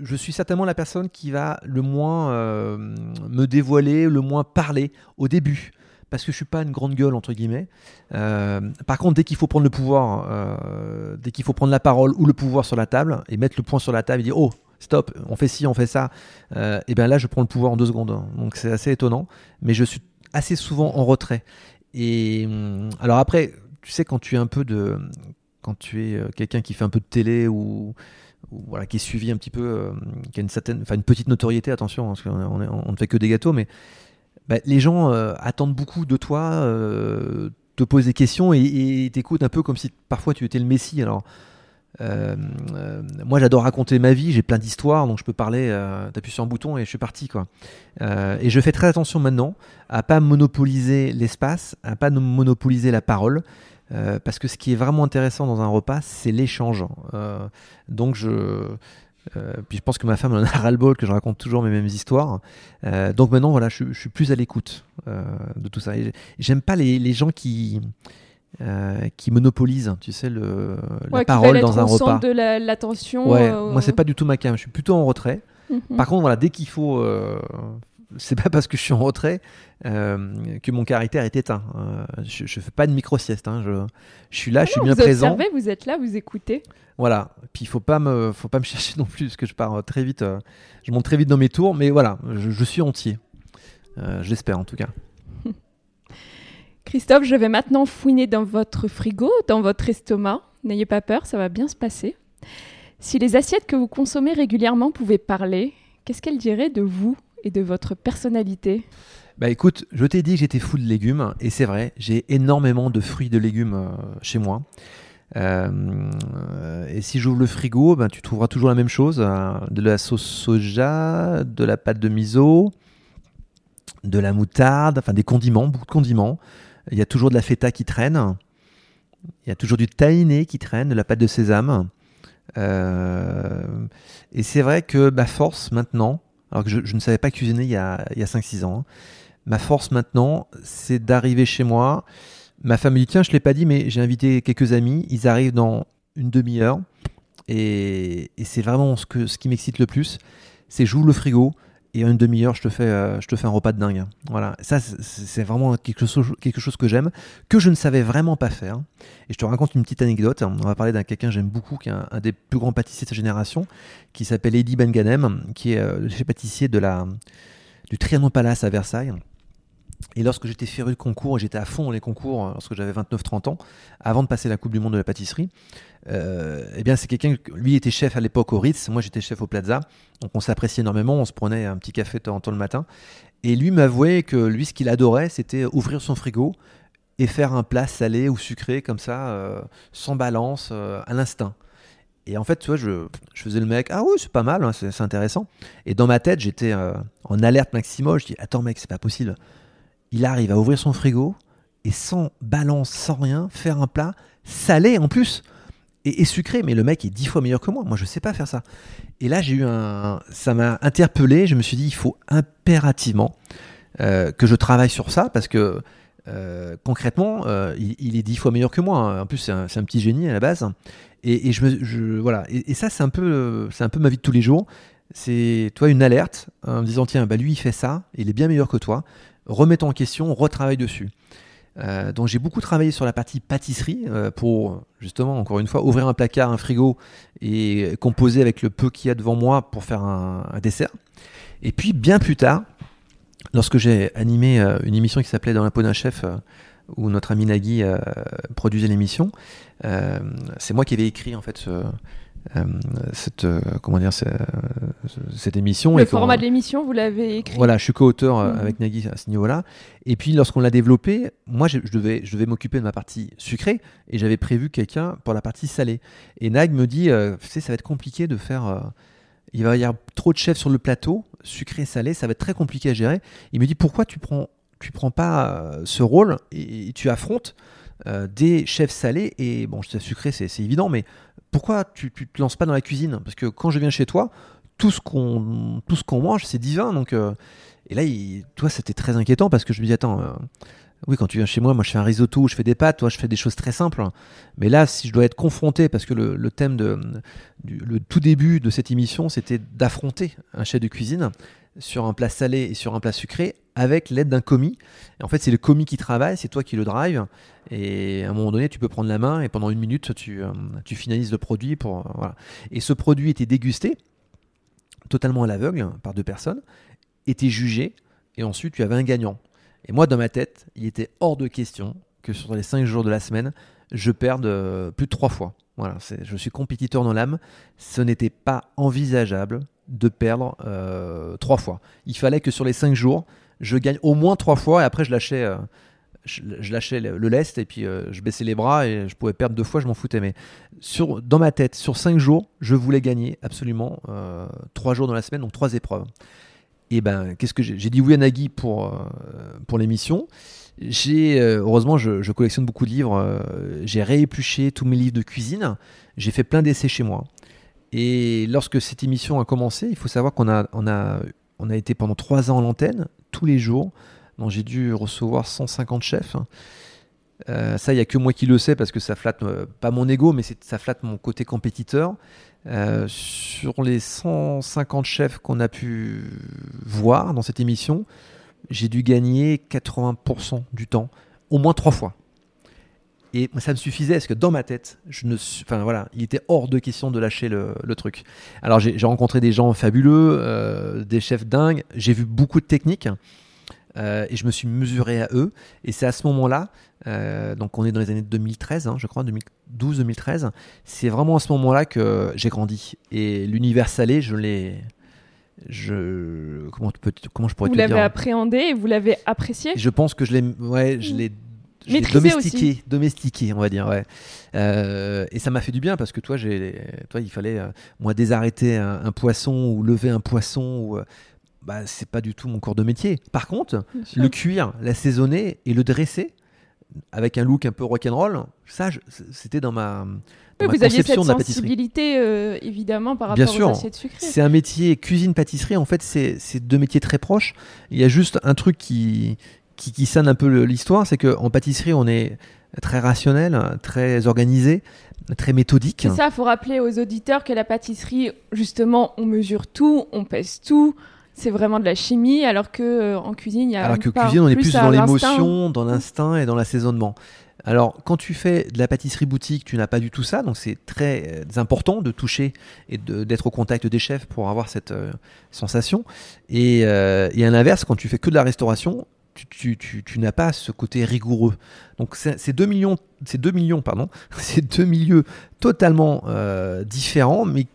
je suis certainement la personne qui va le moins euh, me dévoiler, le moins parler au début. Parce que je suis pas une grande gueule entre guillemets. par contre, dès qu'il faut prendre le pouvoir, dès qu'il faut prendre la parole ou le pouvoir sur la table et mettre le point sur la table et dire oh stop, on fait ci, on fait ça, euh, et bien là, je prends le pouvoir en deux secondes. Donc c'est assez étonnant, mais je suis assez souvent en retrait. Et hum, alors après, tu sais, quand tu es un peu de. Quand tu es euh, quelqu'un qui fait un peu de télé ou, voilà, qui est suivi un petit peu, euh, qui a une certaine, enfin une petite notoriété, attention, parce qu'on on, ne fait que des gâteaux, mais bah, les gens attendent beaucoup de toi, te posent des questions et t'écoutent un peu comme si parfois tu étais le messie. Alors euh, euh, moi, j'adore raconter ma vie, j'ai plein d'histoires, donc je peux parler, euh, t'appuies sur un bouton et je suis parti. Et je fais très attention maintenant à pas monopoliser l'espace, à pas monopoliser la parole, parce que ce qui est vraiment intéressant dans un repas, c'est l'échange. donc je... puis je pense que ma femme en a ras-le-bol que je raconte toujours mes mêmes histoires. donc maintenant, voilà, je, suis plus à l'écoute de tout ça. J'aime pas les, les, gens qui, euh, qui monopolise, tu sais, le, la parole dans un au repas. de l'attention. ouais, euh, moi c'est pas du tout ma cam, je suis plutôt en retrait. Mhm. Par contre, voilà, dès qu'il faut, euh, c'est pas parce que je suis en retrait que mon caractère est éteint. je, je fais pas de micro sieste, hein, je, je, suis là, je suis bien vous présent. Observez, vous êtes là, vous écoutez? Voilà. Puis il faut pas me, faut pas me chercher non plus parce que je pars très vite, je monte très vite dans mes tours, mais voilà, je, je suis entier. J'espère en tout cas. Christophe, je vais maintenant fouiner dans votre frigo, dans votre estomac. N'ayez pas peur, ça va bien se passer. Si les assiettes que vous consommez régulièrement pouvaient parler, qu'est-ce qu'elles diraient de vous? Et de votre personnalité bah écoute, je t'ai dit que j'étais fou de légumes, et c'est vrai, j'ai énormément de fruits de légumes euh, chez moi. Euh, et si j'ouvre le frigo, ben, tu trouveras toujours la même chose hein. de la sauce soja, de la pâte de miso, de la moutarde, enfin des condiments, beaucoup de condiments. Il y a toujours de la feta qui traîne. Il y a toujours du tahiné qui traîne, de la pâte de sésame. Euh, et c'est vrai que ma force maintenant, alors que je, ne savais pas cuisiner il y a, 5-6 ans, hein, ma force maintenant, c'est d'arriver chez moi, Ma femme me dit tiens, je l'ai pas dit, mais j'ai invité quelques amis. Ils arrivent dans une demi-heure et, c'est vraiment ce, ce qui m'excite le plus. C'est j'ouvre le frigo et en une demi-heure, je te fais, euh, je te fais un repas de dingue. Voilà, ça c'est vraiment quelque chose, quelque chose que j'aime, que je ne savais vraiment pas faire. Et je te raconte une petite anecdote. On va parler d'un quelqu'un que j'aime beaucoup, qui est un, des plus grands pâtissiers de sa génération, qui s'appelle Eddie Benganem, qui est euh, le chef pâtissier de la, du Trianon Palace à Versailles. Et lorsque j'étais féru de concours, et j'étais à fond dans les concours euh, lorsque j'avais 29-30 ans, avant de passer la Coupe du Monde de la pâtisserie, euh, eh bien c'est quelqu'un, lui était chef à l'époque au Ritz, moi j'étais chef au Plaza, donc on s'appréciait énormément, on se prenait un petit café de en temps le matin, et lui m'avouait que lui ce qu'il adorait c'était ouvrir son frigo et faire un plat salé ou sucré comme ça, euh, sans balance, à l'instinct. Et en fait, tu vois, je, faisais le mec, ah oui, c'est pas mal, hein, c'est intéressant. Et dans ma tête, j'étais en alerte maximum. Je dis, attends, mec, c'est pas possible il arrive à ouvrir son frigo et sans balance, sans rien, faire un plat salé en plus et, sucré. Mais le mec est dix fois meilleur que moi. Moi, je sais pas faire ça. Et là, j'ai eu un, ça m'a interpellé. Je me suis dit, il faut impérativement euh, que je travaille sur ça parce que euh, concrètement, euh, il, est dix fois meilleur que moi. En plus, c'est un, petit génie à la base. Et, je me, voilà. Et, ça, c'est un peu, c'est un peu ma vie de tous les jours. C'est toi une alerte en me disant tiens, bah lui il fait ça, il est bien meilleur que toi remettons en question, retravaille dessus. Euh, donc j'ai beaucoup travaillé sur la partie pâtisserie euh, pour justement encore une fois ouvrir un placard, un frigo et composer avec le peu qu'il y a devant moi pour faire un, dessert. Et puis bien plus tard, lorsque j'ai animé euh, une émission qui s'appelait Dans la peau d'un chef, où notre ami Nagui produisait l'émission, c'est moi qui avais écrit en fait ce, euh, cette, euh, comment dire, cette, cette émission. Le format de l'émission, vous l'avez écrit Voilà, je suis co-auteur euh, mhm. avec Nagui à ce niveau-là. Et puis, lorsqu'on l'a développé, moi, je, devais, je devais m'occuper de ma partie sucrée et j'avais prévu quelqu'un pour la partie salée. Et Nag me dit, tu sais, ça va être compliqué de faire. il va y avoir trop de chefs sur le plateau, sucré, salé, ça va être très compliqué à gérer. Il me dit, pourquoi tu prends, tu prends pas ce rôle et, tu affrontes des chefs salés et bon, sucré, c'est évident, mais pourquoi tu, tu te lances pas dans la cuisine? Parce que quand je viens chez toi, tout ce qu'on tout ce qu'on mange, c'est divin. Donc, euh, et là, toi, c'était très inquiétant parce que je me dis attends. Euh, oui, quand tu viens chez moi, moi je fais un risotto, je fais des pâtes, toi je fais des choses très simples. Mais là, si je dois être confronté, parce que le, thème de le tout début de cette émission, c'était d'affronter un chef de cuisine sur un plat salé et sur un plat sucré avec l'aide d'un commis. Et en fait, c'est le commis qui travaille, c'est toi qui le drive. Et à un moment donné, tu peux prendre la main et pendant une minute, tu, euh, tu finalises le produit. Pour, euh, voilà. Et ce produit était dégusté totalement à l'aveugle par deux personnes, était jugé, et ensuite tu avais un gagnant. Et moi, dans ma tête, il était hors de question que sur les cinq jours de la semaine, je perde euh, plus de trois fois. Voilà, je suis compétiteur dans l'âme. Ce n'était pas envisageable de perdre trois fois. Il fallait que sur les cinq jours, je gagne au moins trois fois et après je lâchais, euh, je, lâchais le, lest et puis euh, je baissais les bras et je pouvais perdre deux fois, je m'en foutais. Mais sur, dans ma tête, sur cinq jours, je voulais gagner absolument euh, trois jours dans la semaine, donc trois épreuves. Et ben, qu'est-ce que j'ai dit oui à Nagui pour, pour l'émission. J'ai heureusement, je, je, collectionne beaucoup de livres. j'ai réépluché tous mes livres de cuisine. J'ai fait plein d'essais chez moi. Et lorsque cette émission a commencé, il faut savoir qu'on a, été pendant trois ans à l'antenne tous les jours. Donc j'ai dû recevoir 150 chefs. Euh, ça, il n'y a que moi qui le sais parce que ça flatte euh, pas mon ego, mais ça flatte mon côté compétiteur. Euh, sur les 150 chefs qu'on a pu voir dans cette émission, j'ai dû gagner 80% du temps, au moins trois fois. Et ça me suffisait parce que dans ma tête, je ne enfin voilà, il était hors de question de lâcher le, truc. Alors j'ai rencontré des gens fabuleux, euh, des chefs dingues, j'ai vu beaucoup de techniques euh, et je me suis mesuré à eux. Et c'est à ce moment-là, euh, donc on est dans les années 2013, hein, je crois, 2012-2013, c'est vraiment à ce moment-là que j'ai grandi. Et l'univers salé, je l'ai je comment, comment je pourrais vous te dire Vous l'avez appréhendé et vous l'avez apprécié? Je pense que je l'ai ouais, je l'ai domestiqué, domestiqué, on va dire, ouais. Euh, et ça m'a fait du bien parce que toi, j'ai, toi, il fallait euh, moi désarrêter un, poisson ou lever un poisson ou euh, bah, c'est pas du tout mon corps de métier. Par contre, le cuire, l'assaisonner et le dresser avec un look un peu rock'n'roll, ça, c'était dans ma, dans vous aviez cette sensibilité évidemment par rapport Bien aux assiettes sucrées. C'est un métier cuisine pâtisserie en fait c'est deux métiers très proches. Il y a juste un truc qui qui, qui sonne un peu l'histoire, c'est qu'en pâtisserie, on est très rationnel, très organisé, très méthodique. C'est ça, il faut rappeler aux auditeurs que la pâtisserie, justement, on mesure tout, on pèse tout. C'est vraiment de la chimie, alors que euh, en cuisine, il y a. Alors que cuisine, on est plus dans l'émotion, dans l'instinct et dans l'assaisonnement. Alors, quand tu fais de la pâtisserie boutique, tu n'as pas du tout ça, donc c'est très euh, important de toucher et d'être au contact des chefs pour avoir cette euh, sensation. Et, et à l'inverse, quand tu fais que de la restauration, tu, n'as pas ce côté rigoureux. Donc c'est deux millions, c'est deux millions, pardon, c'est deux milieux totalement euh, différents, mais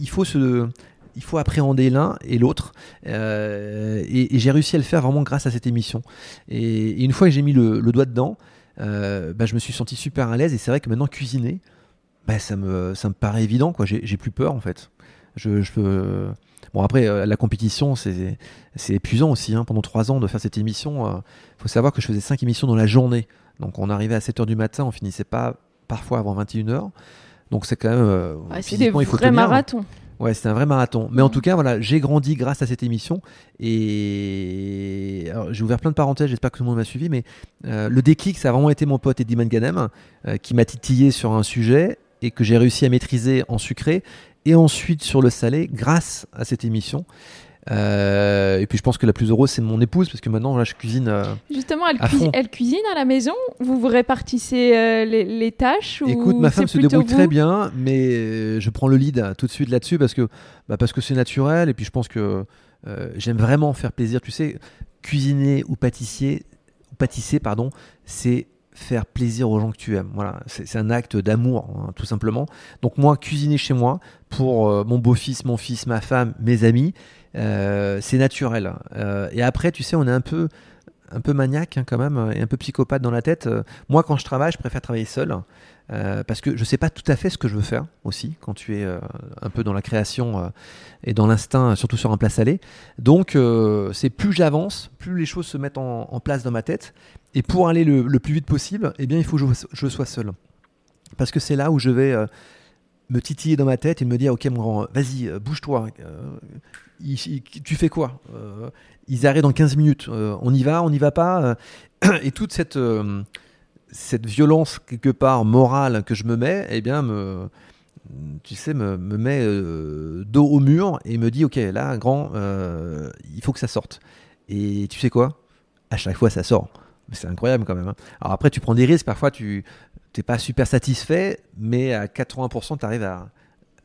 il faut se, il faut appréhender l'un et l'autre. Euh, et, j'ai réussi à le faire vraiment grâce à cette émission. Et, une fois que j'ai mis le, doigt dedans, euh, bah, je me suis senti super à l'aise. Et c'est vrai que maintenant cuisiner, bah, ça me, paraît évident. J'ai, plus peur en fait. Je, je peux Bon, après, euh, la compétition, c'est épuisant aussi. Hein. Pendant trois ans de faire cette émission, il euh, faut savoir que je faisais cinq émissions dans la journée. Donc, on arrivait à 7 h du matin, on finissait pas parfois avant 21 h. Donc, c'est quand même. Euh, c'est des vrais marathons. Ouais, c'est un vrai marathon. Mais en tout cas, voilà, j'ai grandi grâce à cette émission. Et j'ai ouvert plein de parenthèses, j'espère que tout le monde m'a suivi. Mais le déclic, ça a vraiment été mon pote Eddie Ganem qui m'a titillé sur un sujet et que j'ai réussi à maîtriser en sucré et ensuite sur le salé grâce à cette émission. Euh, et puis je pense que la plus heureuse c'est mon épouse parce que maintenant là je cuisine. Euh, Justement, elle, elle, cuisine à la maison. Vous vous répartissez euh, les, tâches Écoute, ma femme se débrouille très bien, mais je prends le lead tout de suite là-dessus parce que bah, parce que c'est naturel et puis je pense que j'aime vraiment faire plaisir. Tu sais, cuisiner ou pâtissier ou pâtisser pardon, c'est faire plaisir aux gens que tu aimes. Voilà, c'est un acte d'amour, hein, tout simplement. Donc moi, cuisiner chez moi pour euh, mon beau-fils, mon fils, ma femme, mes amis, euh, c'est naturel. Euh, et après, tu sais, on est un peu, un peu maniaque hein, quand même, et un peu psychopathe dans la tête. moi, quand je travaille, je préfère travailler seul. parce que je ne sais pas tout à fait ce que je veux faire aussi quand tu es un peu dans la création et dans l'instinct, surtout sur un plat salé. Donc c'est plus j'avance, plus les choses se mettent en, en, place dans ma tête et pour aller le, plus vite possible, eh bien, il faut que je, sois seul. Parce que c'est là où je vais euh, me titiller dans ma tête et me dire, ok, mon grand, vas-y, euh, bouge-toi. Euh, tu fais quoi Ils arrêtent dans 15 minutes. on y va, on n'y va pas. et toute cette, violence, quelque part, morale que je me mets, eh bien, me, tu sais, me met dos au mur et me dit, ok, là, grand, il faut que ça sorte. Et tu sais quoi? À chaque fois, ça sort. C'est incroyable quand même. Hein. Alors après, tu prends des risques. Parfois, tu n'es pas super satisfait, mais à 80%, tu arrives à,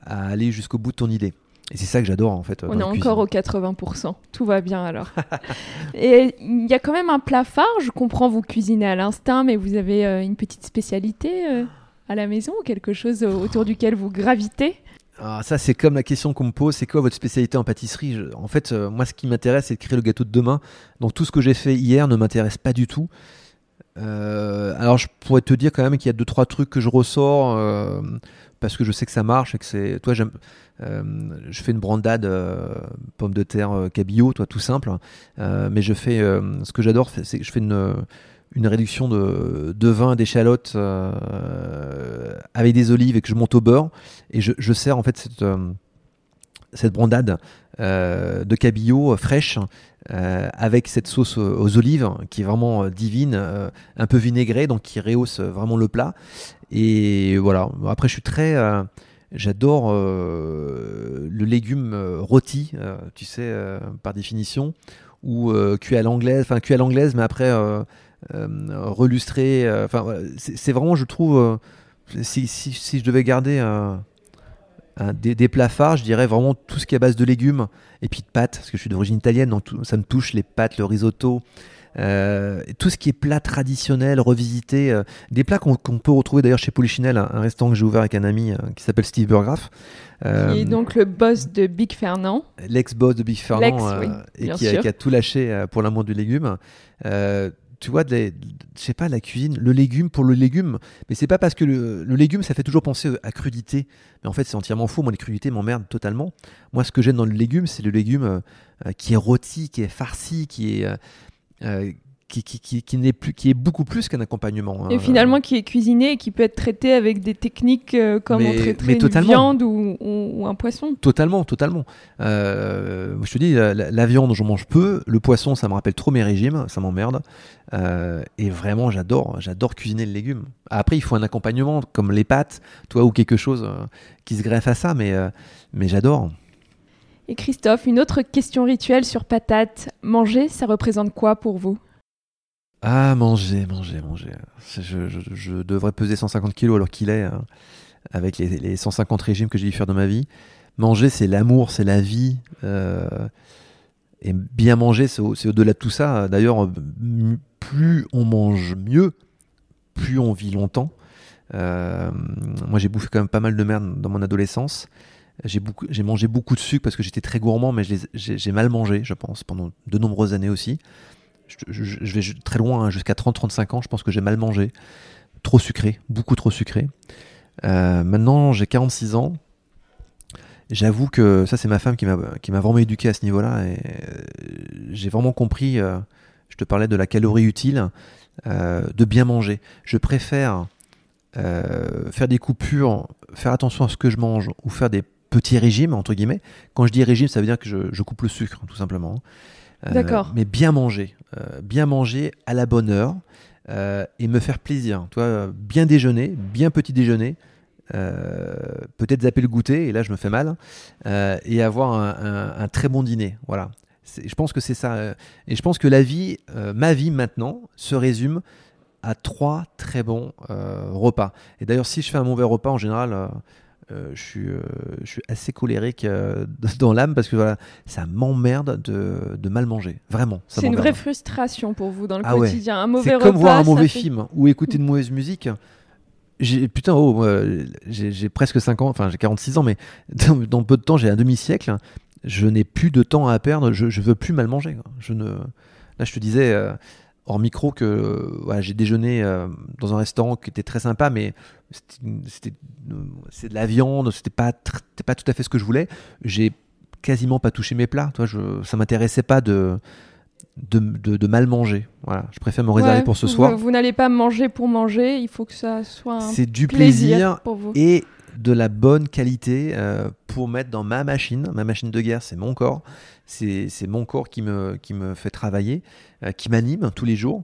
aller jusqu'au bout de ton idée. Et c'est ça que j'adore en fait. On est encore aux 80%. Tout va bien alors. et il y a quand même un plat phare. Je comprends, vous cuisinez à l'instinct, mais vous avez euh, une petite spécialité euh, à la maison ou quelque chose autour duquel vous gravitez? Ah, ça, c'est comme la question qu'on me pose, c'est quoi votre spécialité en pâtisserie? En fait, euh, moi, ce qui m'intéresse, c'est de créer le gâteau de demain. Donc, tout ce que j'ai fait hier ne m'intéresse pas du tout. Euh, alors, je pourrais te dire quand même qu'il y a deux, trois trucs que je ressors euh, parce que je sais que ça marche et que c'est. Toi, j'aime. je fais une brandade pomme de terre cabillaud, toi, tout simple. mais je fais. ce que j'adore, c'est que je fais une une réduction de, vin d'échalotes euh, avec des olives et que je monte au beurre. Et je, sers en fait cette, euh, cette brandade euh, de cabillaud fraîche avec cette sauce aux olives qui est vraiment divine, un peu vinaigrée, donc qui rehausse vraiment le plat. Et voilà. Après, je suis très. J'adore le légume rôti, tu sais, par définition, ou cuit à l'anglaise, enfin cuit à l'anglaise, mais après relustré. Euh, enfin, c'est vraiment, je trouve, euh, si, si, je devais garder des, des, plats phares, je dirais vraiment tout ce qui est à base de légumes et puis de pâtes, parce que je suis d'origine italienne, donc ça me touche les pâtes, le risotto. tout ce qui est plat traditionnel, revisité, des plats qu'on peut retrouver d'ailleurs chez Polichinelle, un, restaurant que j'ai ouvert avec un ami qui s'appelle Steve Burgraff. qui est donc le boss de Big Fernand. L'ex-boss de Big Fernand, et qui a, qui a, tout lâché pour l'amour du légume tu vois, je sais pas, la cuisine, le légume pour le légume. Mais c'est pas parce que le, légume, ça fait toujours penser à crudité. Mais en fait, c'est entièrement faux. Moi, les crudités m'emmerdent totalement. Moi, ce que j'aime dans le légume, c'est le légume euh, qui est rôti, qui est farci, qui est, euh, qui, qui, qui, n'est plus, qui est beaucoup plus qu'un accompagnement. Et hein. finalement, qui est cuisiné et qui peut être traité avec des techniques euh, comme on traiterait une viande ou, ou, un poisson. Totalement, totalement. Euh, je te dis, la, viande, je mange peu. Le poisson, ça me rappelle trop mes régimes, ça m'emmerde. Euh, et vraiment, j'adore, j'adore cuisiner le légume. Après, il faut un accompagnement comme les pâtes, toi, ou quelque chose qui se greffe à ça, mais, mais j'adore. Et Christophe, une autre question rituelle sur patates. Manger, ça représente quoi pour vous? Ah, manger, manger, manger. Je, devrais peser 150 kilos alors qu'il est, hein, avec les, 150 régimes que j'ai dû faire dans ma vie. Manger, c'est l'amour, c'est la vie. Euh, et bien manger, c'est au-delà de tout ça. D'ailleurs, plus on mange mieux, plus on vit longtemps. Euh, moi, j'ai bouffé quand même pas mal de merde dans mon adolescence. J'ai mangé beaucoup de sucre parce que j'étais très gourmand, mais j'ai mal mangé, je pense, pendant de nombreuses années aussi je, vais très loin, hein, jusqu'à 30-35 ans, je pense que j'ai mal mangé. Trop sucré, beaucoup trop sucré. Euh, maintenant, j'ai 46 ans. J'avoue que ça, c'est ma femme qui m'a vraiment éduqué à ce niveau-là. Et euh, j'ai vraiment compris, euh, je te parlais de la calorie utile, de bien manger. Je préfère faire des coupures, faire attention à ce que je mange ou faire des petits régimes, entre guillemets. Quand je dis régime, ça veut dire que je, je coupe le sucre, tout simplement. D'accord. Mais bien manger. Euh, bien manger à la bonne heure euh, et me faire plaisir. Toi, bien déjeuner, bien petit déjeuner, euh, peut-être zapper le goûter, et là je me fais mal, et avoir un, très bon dîner. Voilà. Je pense que c'est ça. Et je pense que la vie, ma vie maintenant, se résume à trois très bons repas. Et d'ailleurs, si je fais un mauvais repas, en général, euh, je, suis, euh, je suis assez colérique euh, dans l'âme parce que voilà, ça m'emmerde de, de, mal manger. Vraiment. C'est une vraie frustration pour vous dans le ah quotidien. Un mauvais repas. C'est comme voir un mauvais film ou écouter de mauvaise musique. Putain, oh, j'ai presque 5 ans, enfin j'ai 46 ans, mais dans, peu de temps, j'ai un demi-siècle. Je n'ai plus de temps à perdre. Je, je veux plus mal manger. Je ne... Là, je te disais hors micro que j'ai déjeuné dans un restaurant qui était très sympa, mais c'était c'est de la viande, c'était pas pas tout à fait ce que je voulais. J'ai quasiment pas touché mes plats. Toi, je, ça m'intéressait pas de de, de, mal manger. Voilà, je préfère me réserver pour ce soir. Vous, n'allez pas manger pour manger, il faut que ça soit C'est du plaisir, pour vous. et de la bonne qualité euh, pour mettre dans ma machine. Ma machine de guerre, c'est mon corps. C'est mon corps qui me, qui me fait travailler, euh, qui m'anime tous les jours.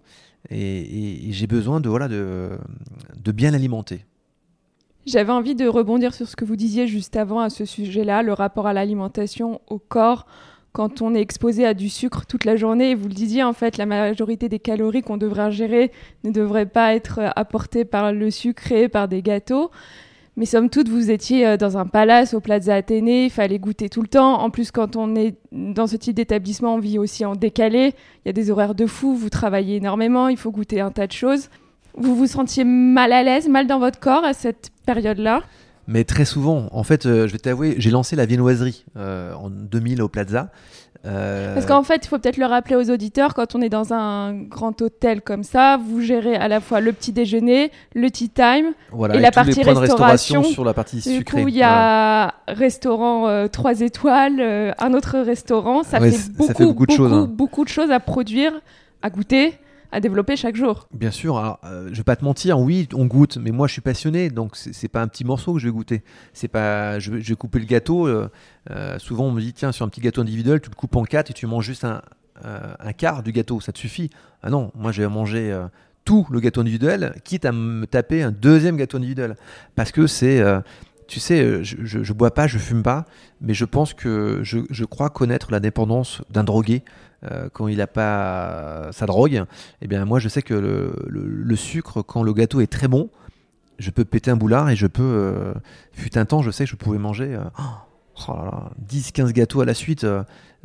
Et, et j'ai besoin de, voilà, de, de bien l'alimenter. J'avais envie de rebondir sur ce que vous disiez juste avant à ce sujet-là, le rapport à l'alimentation, au corps, quand on est exposé à du sucre toute la journée. vous le disiez, en fait, la majorité des calories qu'on devrait ingérer ne devraient pas être apportées par le sucré, par des gâteaux. Mais somme toute, vous étiez euh, dans un palace au Plaza Athénée, il fallait goûter tout le temps. En plus, quand on est dans ce type d'établissement, on vit aussi en décalé. Il y a des horaires de fou, vous travaillez énormément, il faut goûter un tas de choses. Vous vous sentiez mal à l'aise, mal dans votre corps à cette période-là? Mais très souvent, en fait, euh, je vais t'avouer, j'ai lancé la viennoiserie euh, en 2000 au Plaza. Euh, Parce qu'en fait, il faut peut-être le rappeler aux auditeurs, quand on est dans un grand hôtel comme ça, vous gérez à la fois le petit déjeuner, le tea time et, la partie restauration. sur la partie du coup, il y a restaurant 3 étoiles, un autre restaurant. Ça, fait, beaucoup, beaucoup, de choses, hein. beaucoup de choses à produire, à goûter à développer chaque jour. Bien sûr, alors, euh, je vais pas te mentir, oui, on goûte, mais moi je suis passionné, donc c'est pas un petit morceau que je vais goûter. C'est pas, je, vais couper le gâteau. Euh, euh, souvent on me dit tiens sur un petit gâteau individuel, tu le coupes en quatre et tu manges juste un, un quart du gâteau, ça te suffit. Ah non, moi je vais manger tout le gâteau individuel, quitte à me taper un deuxième gâteau individuel, parce que c'est tu sais, je, bois pas, je fume pas, mais je pense que je crois connaître la dépendance d'un drogué euh, quand il n'a pas sa drogue, eh bien moi je sais que le, sucre, quand le gâteau est très bon, je peux péter un boulard et je peux. Euh, fut un temps, je sais que je pouvais manger 10-15 gâteaux à la suite.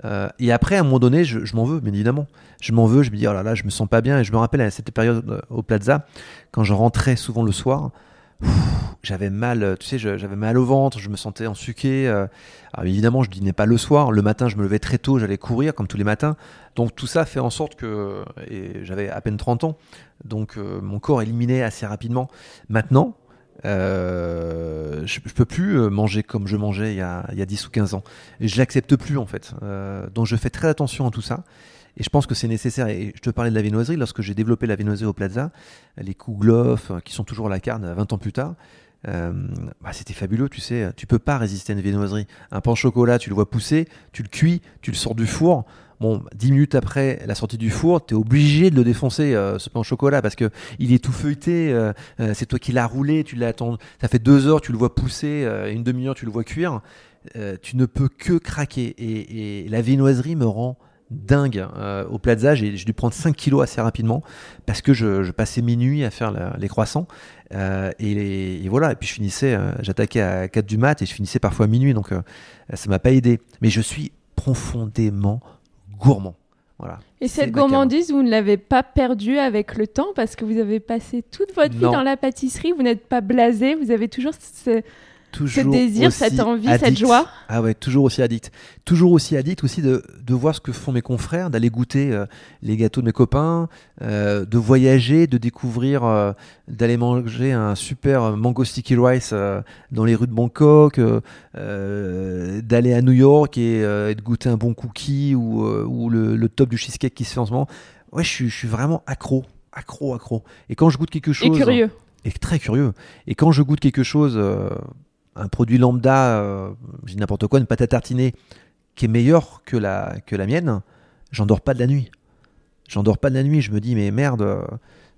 Euh, et après, à un moment donné, je, m'en veux, bien évidemment. Je m'en veux, je me dis, oh là là, je me sens pas bien. Et je me rappelle à cette période au Plaza, quand je rentrais souvent le soir, j'avais mal, tu sais, j'avais mal au ventre, je me sentais ensuqué. Euh. Alors évidemment, je dînais pas le soir. Le matin, je me levais très tôt, j'allais courir comme tous les matins. Donc tout ça fait en sorte que, et j'avais à peine 30 ans, donc euh, mon corps éliminait assez rapidement. Maintenant, euh, je, peux plus manger comme je mangeais il y a, il y a 10 ou 15 ans. Et je l'accepte plus en fait. donc je fais très attention à tout ça. Et je pense que c'est nécessaire. Et je te parlais de la viennoiserie. Lorsque j'ai développé la viennoiserie au Plaza, les Kougloff, qui sont toujours à la carne 20 ans plus tard, euh, bah, c'était fabuleux, tu sais. Tu peux pas résister à une viennoiserie. Un pain au chocolat, tu le vois pousser, tu le cuis, tu le sors du four. Bon, dix minutes après la sortie du four, tu es obligé de le défoncer, euh, ce pain au chocolat, parce que il est tout feuilleté. Euh, c'est toi qui l'as roulé, tu l'attends. Ça fait deux heures, tu le vois pousser, une demi-heure, tu le vois cuire. tu ne peux que craquer. Et, et la viennoiserie me rend dingue euh, au Plaza. J'ai dû prendre 5 kilos assez rapidement parce que je, passais minuit à faire les croissants. Euh, et, voilà, et puis je finissais, euh, j'attaquais à 4 du mat et je finissais parfois à minuit, donc ça m'a pas aidé. Mais je suis profondément gourmand. Voilà. Et cette gourmandise, vous ne l'avez pas perdue avec le temps parce que vous avez passé toute votre vie dans la pâtisserie, vous n'êtes pas blasé, vous avez toujours ce, ce désir, cette envie, cette joie. Ah ouais, toujours aussi addict. Toujours aussi addict aussi de, de voir ce que font mes confrères, d'aller goûter euh, les gâteaux de mes copains, euh, de voyager, de découvrir, euh, d'aller manger un super mango sticky rice dans les rues de Bangkok, d'aller à New York et, de goûter un bon cookie ou, ou le, le, top du cheesecake qui se fait en ce moment. Ouais, je suis, je suis vraiment accro, accro, accro. Et quand je goûte quelque chose... Et curieux. Et très curieux. Et quand je goûte quelque chose un produit lambda, euh, je dis n'importe quoi, une pâte à tartiner qui est meilleure que la, que la mienne, j'en dors pas de la nuit. J'en dors pas de la nuit, je me dis, mais merde. Euh,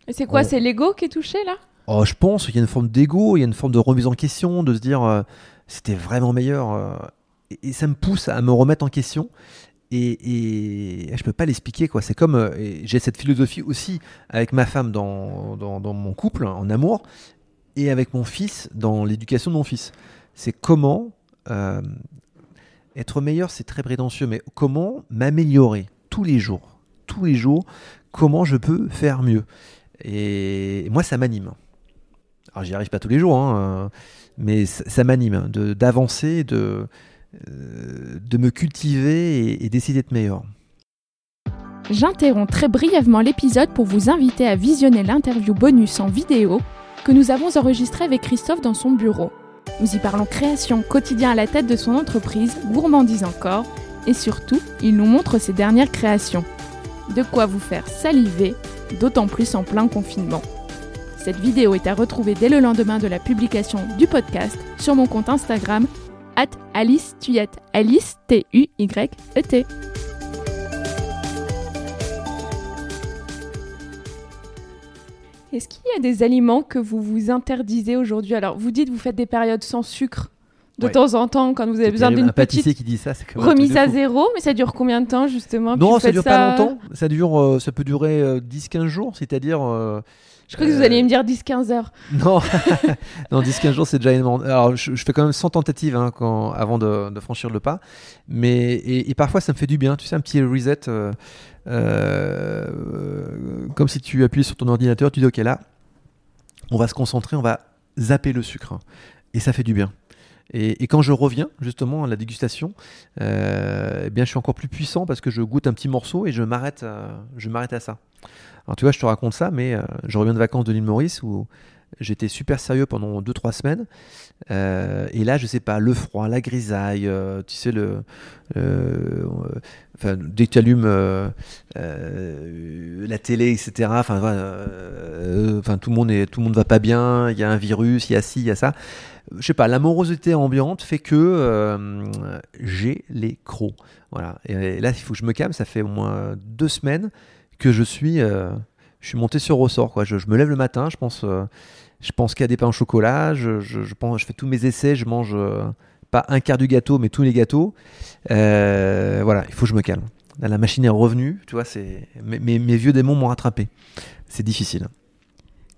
Et c'est quoi, c'est l'ego qui est touché là? Oh, je pense qu'il y a une forme d'ego, il y a une forme de remise en question, de se dire euh, c'était vraiment meilleur. et, ça me pousse à me remettre en question. Et, et je peux pas l'expliquer quoi. C'est comme j'ai cette philosophie aussi avec ma femme dans, dans, dans, mon couple en amour et avec mon fils dans l'éducation de mon fils. C'est comment euh, être meilleur, c'est très prétentieux, mais comment m'améliorer tous les jours, tous les jours, comment je peux faire mieux. Et moi, ça m'anime. Alors, j'y arrive pas tous les jours, hein, mais ça, m'anime d'avancer, de, euh, de, me cultiver et, et d'essayer d'être meilleur. J'interromps très brièvement l'épisode pour vous inviter à visionner l'interview bonus en vidéo que nous avons enregistré avec Christophe dans son bureau. Nous y parlons création quotidien à la tête de son entreprise, gourmandise encore, et surtout, il nous montre ses dernières créations. De quoi vous faire saliver, d'autant plus en plein confinement. Cette vidéo est à retrouver dès le lendemain de la publication du podcast sur mon compte Instagram, at Alice Tuyette, Alice T-U-Y-E-T. Est-ce qu'il y a des aliments que vous vous interdisez aujourd'hui? Alors, vous dites vous faites des périodes sans sucre de temps en temps quand vous avez besoin d'une petite qui dit ça, remise à zéro, mais ça dure combien de temps justement Non, ça dure pas longtemps. Ça dure, euh, ça peut durer 10-15 euh, jours, c'est-à-dire. Euh, je crois que vous alliez me dire 10-15 heures. Non, non 10-15 jours, c'est déjà énorme. Alors, je, fais quand même 100 tentatives hein, quand, avant de, franchir le pas. Mais, et, parfois, ça me fait du bien. Tu sais, un petit reset. Euh, comme si tu appuyais sur ton ordinateur, tu dis ok là, on va se concentrer, on va zapper le sucre. Et ça fait du bien. Et, quand je reviens justement à la dégustation, euh, eh bien je suis encore plus puissant parce que je goûte un petit morceau et je m'arrête, euh, je m'arrête à ça. Alors tu vois, je te raconte ça, mais je reviens de vacances de l'île Maurice où J'étais super sérieux pendant 2-3 semaines. Euh, et là, je sais pas, le froid, la grisaille, euh, tu sais, le, euh, dès que tu allumes la télé, etc., enfin, enfin, tout le monde est, tout le monde va pas bien, il y a un virus, il y a ci, il y a ça. Je sais pas, l'amorosité ambiante fait que j'ai les crocs. Voilà. Et, là, il faut que je me calme. Ça fait au moins deux semaines que je suis je suis monté sur ressort. Quoi. Je, me lève le matin, je pense, je pense a des pains au chocolat, je, je, pense, je fais tous mes essais, je mange euh, pas un quart du gâteau, mais tous les gâteaux. Euh, voilà, il faut que je me calme. la machine est revenue, tu vois, c'est mes, mes, vieux démons m'ont rattrapé. C'est difficile.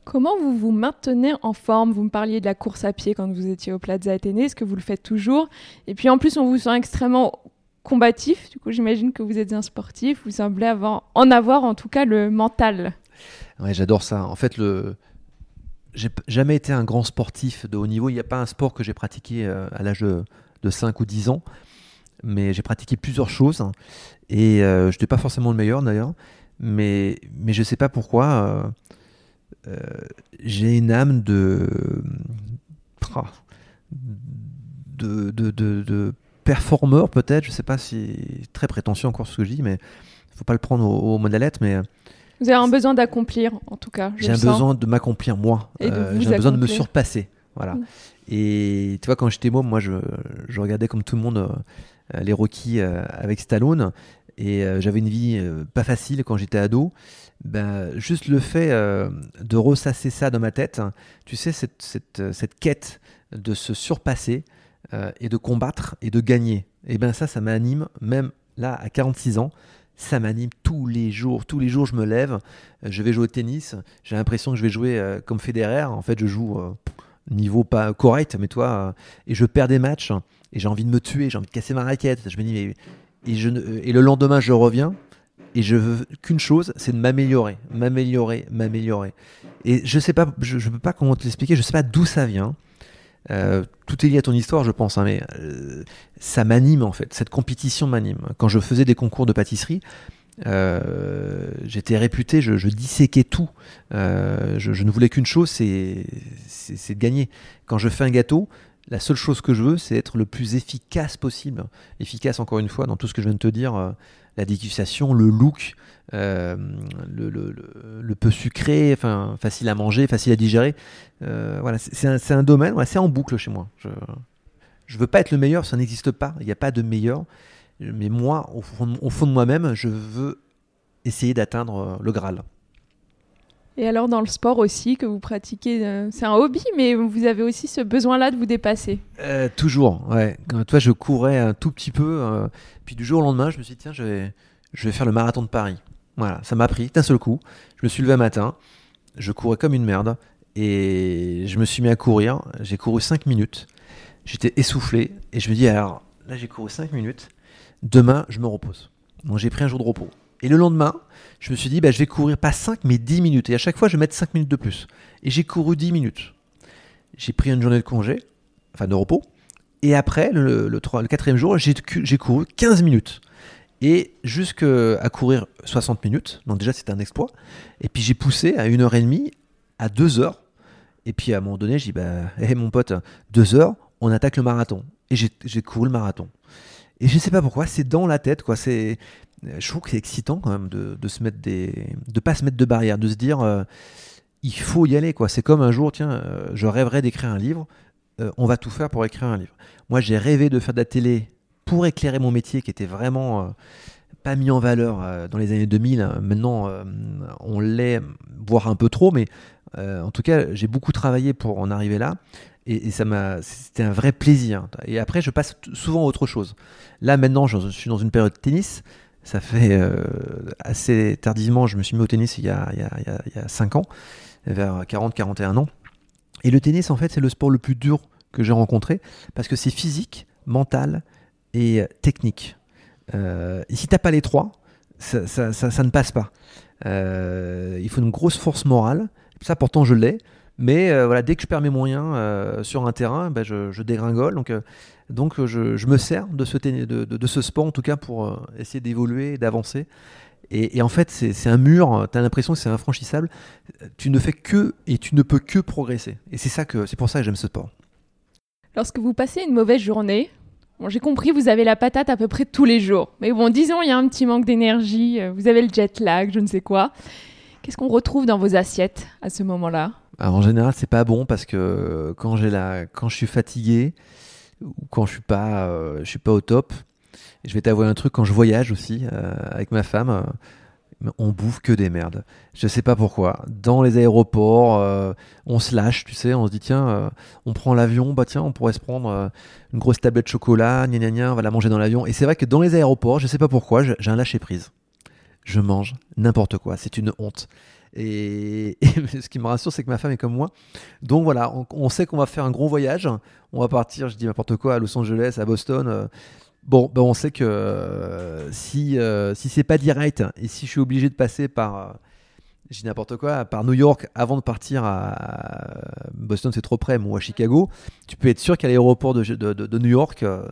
Comment vous vous maintenez en forme? Vous me parliez de la course à pied quand vous étiez au Plaza Athénée. Est-ce que vous le faites toujours? Et puis en plus, on vous sent extrêmement combatif. Du coup, j'imagine que vous êtes un sportif. Vous semblez avoir, en avoir en tout cas le mental. Ouais, j'adore ça. En fait, le j'ai jamais été un grand sportif de haut niveau. Il n'y a pas un sport que j'ai pratiqué euh, à l'âge de, 5 ou 10 ans, mais j'ai pratiqué plusieurs choses. Et euh, je n'étais pas forcément le meilleur d'ailleurs, mais, je ne sais pas pourquoi. Euh, j'ai une âme de, de, de, de, performeur peut-être. Je ne sais pas si très prétentieux encore ce que je dis, mais faut pas le prendre au, mot de la lettre, mais vous avez un besoin d'accomplir, en tout cas. J'ai un besoin de m'accomplir moi. j'ai un besoin de me surpasser. Voilà. Mm. Et tu vois, quand j'étais môme, moi, je, je, regardais comme tout le monde les Rocky avec Stallone et j'avais une vie pas facile quand j'étais ado ben, juste le fait euh, de ressasser ça dans ma tête, tu sais, cette, cette, euh, cette quête de se surpasser euh, et de combattre et de gagner, et ben ça, ça m'anime, même là, à 46 ans, ça m'anime tous les jours. Tous les jours, je me lève, je vais jouer au tennis, j'ai l'impression que je vais jouer comme Federer. En fait, je joue niveau pas correct, mais toi, et je perds des matchs, et j'ai envie de me tuer, j'ai envie de casser ma raquette. Je me dis. Et, je, et le lendemain, je reviens, et je veux qu'une chose, c'est de m'améliorer, m'améliorer, m'améliorer. Et je sais pas, je, je peux pas comment te l'expliquer, je sais pas d'où ça vient. Euh, tout est lié à ton histoire, je pense, hein, mais euh, ça m'anime en fait. Cette compétition m'anime. Quand je faisais des concours de pâtisserie, euh, j'étais réputé, je, disséquais tout. Je, je, ne voulais qu'une chose, c'est de gagner. Quand je fais un gâteau, la seule chose que je veux, c'est être le plus efficace possible. Efficace, encore une fois, dans tout ce que je viens de te dire la dégustation, le look, euh, le, peu sucré, enfin facile à manger, facile à digérer. Euh, voilà, c'est un, domaine, c'est en boucle chez moi. Je ne veux pas être le meilleur, ça n'existe pas. Il n'y a pas de meilleur. Mais moi, au fond, au fond de moi-même, je veux essayer d'atteindre euh, le Graal. Et alors dans le sport aussi que vous pratiquez, euh, c'est un hobby, mais vous avez aussi ce besoin-là de vous dépasser. Euh, toujours, ouais. toi, je courais un tout petit peu, euh, puis du jour au lendemain, je me suis dit tiens, je vais, je vais faire le marathon de Paris. Voilà, ça m'a pris d'un seul coup. Je me suis levé un matin, je courais comme une merde, et je me suis mis à courir. J'ai couru 5 minutes, j'étais essoufflé, et je me dis alors là j'ai couru 5 minutes, demain je me repose. Donc j'ai pris un jour de repos. Et le lendemain, je me suis dit, bah, je vais courir pas 5, mais 10 minutes. Et à chaque fois, je vais mettre 5 minutes de plus. Et j'ai couru 10 minutes. J'ai pris une journée de congé, enfin de repos. Et après, le, le, le quatrième jour, j'ai couru 15 minutes. Et jusqu'à courir 60 minutes. Donc déjà, c'était un exploit. Et puis j'ai poussé à 1h30, à 2h. Et puis à un moment donné, j'ai dit, bah, hey, mon pote, 2h, on attaque le marathon. Et j'ai couru le marathon. Et je ne sais pas pourquoi, c'est dans la tête, quoi. C'est je trouve que c'est excitant quand même de, de, se mettre des, de pas se mettre de barrières, de se dire euh, il faut y aller quoi. C'est comme un jour, tiens, euh, je rêverais d'écrire un livre. Euh, on va tout faire pour écrire un livre. Moi, j'ai rêvé de faire de la télé pour éclairer mon métier qui était vraiment pas mis en valeur dans les années 2000. Maintenant, on l'est, voire un peu trop, mais en tout cas, j'ai beaucoup travaillé pour en arriver là. Et, ça m'a, c'était un vrai plaisir. Et après, je passe souvent à autre chose. Là, maintenant, je suis dans une période de tennis. Ça fait euh, assez tardivement, je me suis mis au tennis il y a, il y a, il y a 5 ans, vers 40-41 ans. Et le tennis, en fait, c'est le sport le plus dur que j'ai rencontré parce que c'est physique, mental et euh, technique. Euh, et si pas les trois, ça, ça, ça, ne passe pas. Euh, il faut une grosse force morale. Ça, pourtant, je l'ai. Mais euh, voilà, dès que je perds mes moyens sur un terrain, ben, je, je, dégringole. Donc, donc euh, je, me sers de ce, de, ce, sport en tout cas pour essayer d'évoluer, d'avancer. Et, en fait, c'est un mur, tu as l'impression que c'est infranchissable. Tu ne fais que et tu ne peux que progresser. Et c'est pour ça que j'aime ce sport. Lorsque vous passez une mauvaise journée, bon, j'ai compris, vous avez la patate à peu près tous les jours. Mais bon, disons, il y a un petit manque d'énergie, euh, vous avez le jet lag, je ne sais quoi. Qu'est-ce qu'on retrouve dans vos assiettes à ce moment-là? En général, c'est pas bon parce que quand, la... quand je suis fatigué, ou quand je suis pas, euh, je suis pas au top. Je vais t'avouer un truc quand je voyage aussi euh, avec ma femme. Euh, on bouffe que des merdes. Je sais pas pourquoi. Dans les aéroports, on se lâche, tu sais, on se dit tiens, on prend l'avion, bah tiens, on pourrait se prendre une grosse tablette de chocolat, gna on va la manger dans l'avion. Et c'est vrai que dans les aéroports, je sais pas pourquoi, j'ai un lâcher prise. Je mange n'importe quoi, c'est une honte. Et, ce qui me rassure, c'est que ma femme est comme moi. Donc voilà, on, sait qu'on va faire un gros voyage. On va partir, je dis n'importe quoi, à Los Angeles, à Boston. Euh. Bon, ben on sait que euh, si, euh, si c'est pas direct et si je suis obligé de passer par je dis n'importe quoi, par New York avant de partir à Boston, c'est trop près, ou à Chicago, tu peux être sûr qu'à l'aéroport de, de, New York, euh,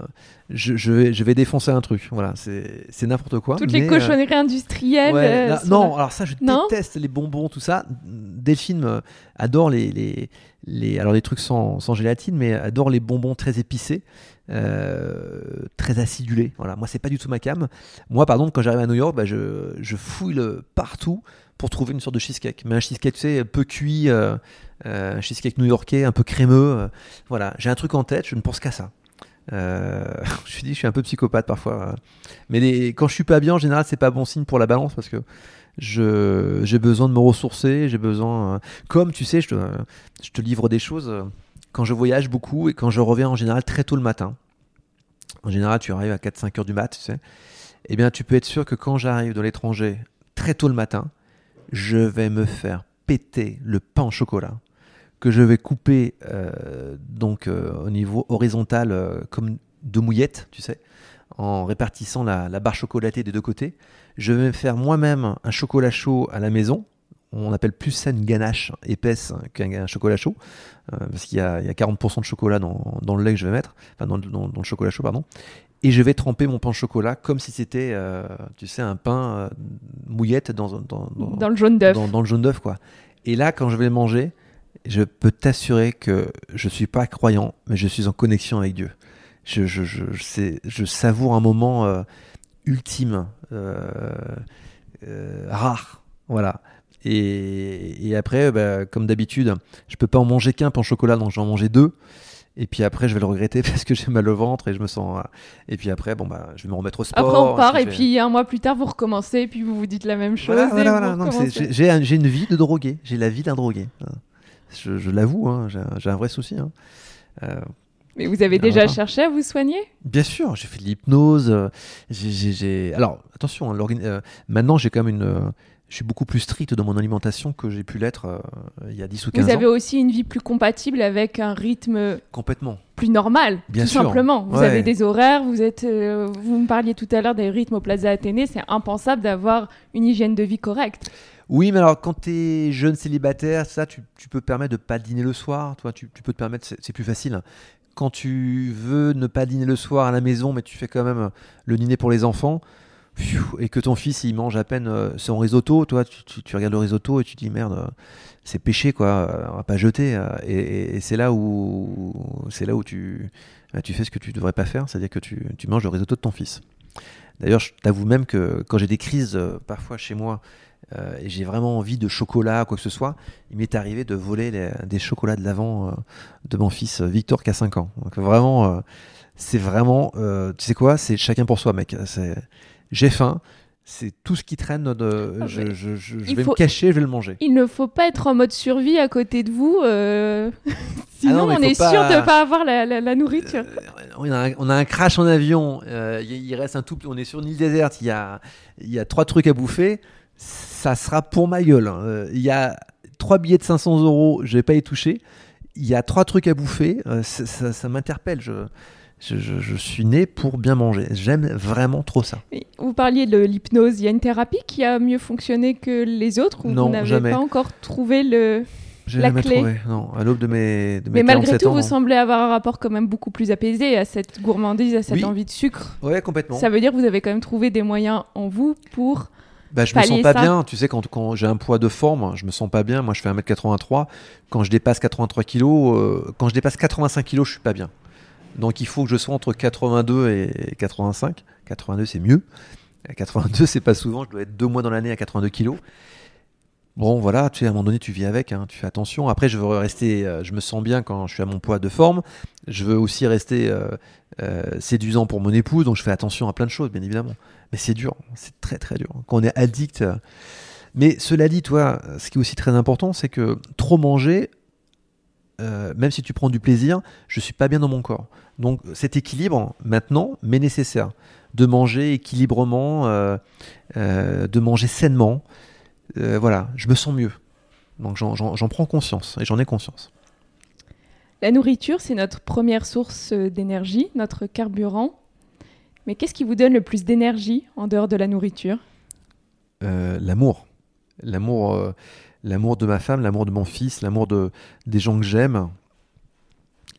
je, je, vais, je vais défoncer un truc. Voilà, c'est n'importe quoi. Toutes les cochonneries euh, industrielles. Euh, non, alors ça, je déteste les bonbons, tout ça. Delphine euh, adore les, les, les, alors les trucs sans, sans, gélatine, mais adore les bonbons très épicés, euh, très acidulés. Voilà, moi c'est pas du tout ma cam. Moi, par exemple, quand j'arrive à New York, bah, je, fouille le, partout pour trouver une sorte de cheesecake. Mais un cheesecake, tu sais, peu cuit, euh, un cheesecake new-yorkais, un peu crémeux. voilà, j'ai un truc en tête, je ne pense qu'à ça. Euh, je suis dit, je suis un peu psychopathe parfois. Mais quand je suis pas bien, en général, c'est pas bon signe pour la balance parce que j'ai besoin de me ressourcer, j'ai besoin. Euh, comme tu sais, je te, livre des choses euh, quand je voyage beaucoup et quand je reviens en général très tôt le matin. En général, tu arrives à 4-5 heures du mat, tu sais. Eh bien, tu peux être sûr que quand j'arrive de l'étranger très tôt le matin, je vais me faire péter le pain au chocolat que je vais couper euh, donc au niveau horizontal comme de mouillettes, tu sais, en répartissant la, la barre chocolatée des deux côtés. Je vais faire moi-même un chocolat chaud à la maison. On appelle plus ça une ganache épaisse qu'un chocolat chaud, euh, parce qu'il y, a 40% de chocolat dans, le lait que je vais mettre, enfin dans, le chocolat chaud, pardon. Et je vais tremper mon pain au chocolat comme si c'était, euh, tu sais, un pain euh, mouillette dans, le jaune d'œuf. Dans, le jaune d'œuf, quoi. Et là, quand je vais le manger, je peux t'assurer que je suis pas croyant, mais je suis en connexion avec Dieu. Je, je, je, je savoure un moment ultime, rare. Voilà. Et, après, bah, comme d'habitude, je peux pas en manger qu'un pain au chocolat, donc j'en manger deux. Et puis après, je vais le regretter parce que j'ai mal au ventre et je me sens. Euh, et puis après, bon bah, je vais me remettre au sport. Après, on part et puis un mois plus tard, vous recommencez et puis vous vous dites la même chose. j'ai une vie de drogué. J'ai la vie d'un drogué. Je, l'avoue, hein, j'ai un vrai souci. Hein. Mais vous avez déjà cherché à vous soigner? Bien sûr, j'ai fait de l'hypnose. Euh, alors, attention, hein, euh, maintenant j'ai quand même une. Euh, je suis beaucoup plus strict dans mon alimentation que j'ai pu l'être il y a 10 ou 15 ans. Vous avez aussi une vie plus compatible avec un rythme. Complètement. Plus normal, Bien tout simplement. Vous avez des horaires, vous êtes. vous me parliez tout à l'heure des rythmes au Plaza Athénée, c'est impensable d'avoir une hygiène de vie correcte. Oui, mais alors quand tu es jeune célibataire, ça, tu, peux te permettre de pas dîner le soir. Toi, tu, tu peux te permettre, c'est plus facile quand tu veux ne pas dîner le soir à la maison, mais tu fais quand même le dîner pour les enfants, et que ton fils il mange à peine euh, son risotto, toi tu, regardes le risotto et tu te dis merde, c'est péché quoi, on va pas jeter. Euh, et, c'est là où c'est là où tu tu fais ce que tu devrais pas faire, c'est-à-dire que tu, tu manges le risotto de ton fils. D'ailleurs, je t'avoue même que quand j'ai des crises euh, parfois chez moi euh, et j'ai vraiment envie de chocolat, quoi que ce soit, il m'est arrivé de voler des chocolats de l'avant euh, de mon fils euh, Victor qui a 5 ans. Donc vraiment, c'est vraiment, tu sais quoi, c'est chacun pour soi, mec. J'ai faim, c'est tout ce qui traîne. De, ah, je, vais me cacher, je vais le manger. Il ne faut pas être en mode survie à côté de vous. Sinon, ah on est sûr de ne pas avoir la, nourriture. on, a un, crash en avion. il reste un tout. On est sur une île déserte. Il y a, il y a trois trucs à bouffer ça sera pour ma gueule. Hein. Euh, il y a trois billets de 500 euros, je vais pas y toucher. Il y a trois trucs à bouffer, euh, ça, m'interpelle. Je, je, suis né pour bien manger. J'aime vraiment trop ça. Vous parliez de l'hypnose. Il y a une thérapie qui a mieux fonctionné que les autres ou non, vous n'avez pas encore trouvé le, la clé trouvé. Non, à l'aube de mes, de Mais malgré tout, vous semblez avoir un rapport quand même beaucoup plus apaisé à cette gourmandise, à cette envie de sucre. Ouais, complètement. Ça veut dire que vous avez quand même trouvé des moyens en vous pour bah, je me sens pas bien. Tu sais, quand, quand j'ai un poids de forme, je me sens pas bien. Moi, je fais 1m83. Quand je dépasse 83 kg, euh, quand je dépasse 85 kg, je suis pas bien. Donc, il faut que je sois entre 82 et 85. 82, c'est mieux. 82, c'est pas souvent. Je dois être deux mois dans l'année à 82 kg. Bon, voilà, tu sais, à un moment donné, tu vis avec, hein, tu fais attention. Après, je veux rester, euh, je me sens bien quand je suis à mon poids de forme. Je veux aussi rester euh, séduisant pour mon épouse, donc je fais attention à plein de choses, bien évidemment. Mais c'est dur, c'est très très dur. Quand on est addict. Euh, mais cela dit, toi, ce qui est aussi très important, c'est que trop manger, euh, même si tu prends du plaisir, je suis pas bien dans mon corps. Donc cet équilibre, maintenant, m'est nécessaire. De manger équilibrement, euh, de manger sainement. voilà, je me sens mieux. Donc j'en prends conscience et j'en ai conscience. La nourriture, c'est notre première source d'énergie, notre carburant. Mais qu'est-ce qui vous donne le plus d'énergie en dehors de la nourriture? Euh, L'amour. L'amour, euh, l'amour de ma femme, l'amour de mon fils, l'amour de, des gens que j'aime.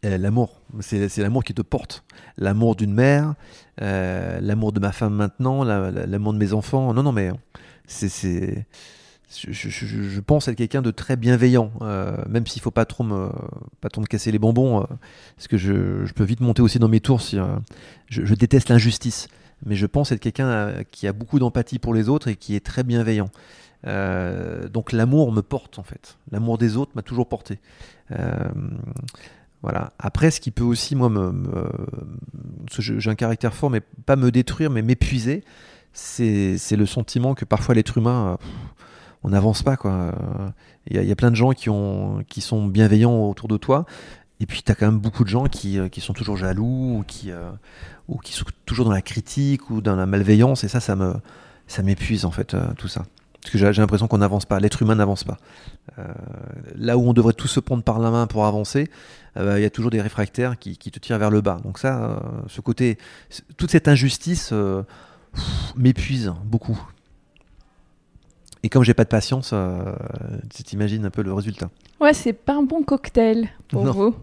L'amour, c'est, l'amour qui te porte. L'amour d'une mère, euh, l'amour de ma femme maintenant, l'amour de mes enfants. Non, non, mais c'est, je, pense être quelqu'un de très bienveillant, euh, même s'il faut pas trop me, pas trop me casser les bonbons, euh, parce que je, peux vite monter aussi dans mes tours. Si, euh, je, déteste l'injustice, mais je pense être quelqu'un qui a beaucoup d'empathie pour les autres et qui est très bienveillant. Donc l'amour me porte en fait. L'amour des autres m'a toujours porté. voilà. Après, ce qui peut aussi, moi, me, j'ai un caractère fort, mais pas me détruire, mais m'épuiser, c'est le sentiment que parfois l'être humain on n'avance pas. Il y, a plein de gens qui ont qui sont bienveillants autour de toi. Et puis tu as quand même beaucoup de gens qui, euh, sont toujours jaloux ou qui, euh, sont toujours dans la critique ou dans la malveillance. Et ça, ça ça m'épuise en fait euh, tout ça. Parce que j'ai l'impression qu'on n'avance pas, l'être humain n'avance pas. là où on devrait tous se prendre par la main pour avancer, il y a toujours des réfractaires qui, qui, te tirent vers le bas. Donc ça, ce côté, toute cette injustice m'épuise beaucoup. Et comme j'ai pas de patience, euh, tu t'imagines un peu le résultat. Ouais, c'est pas un bon cocktail pour vous.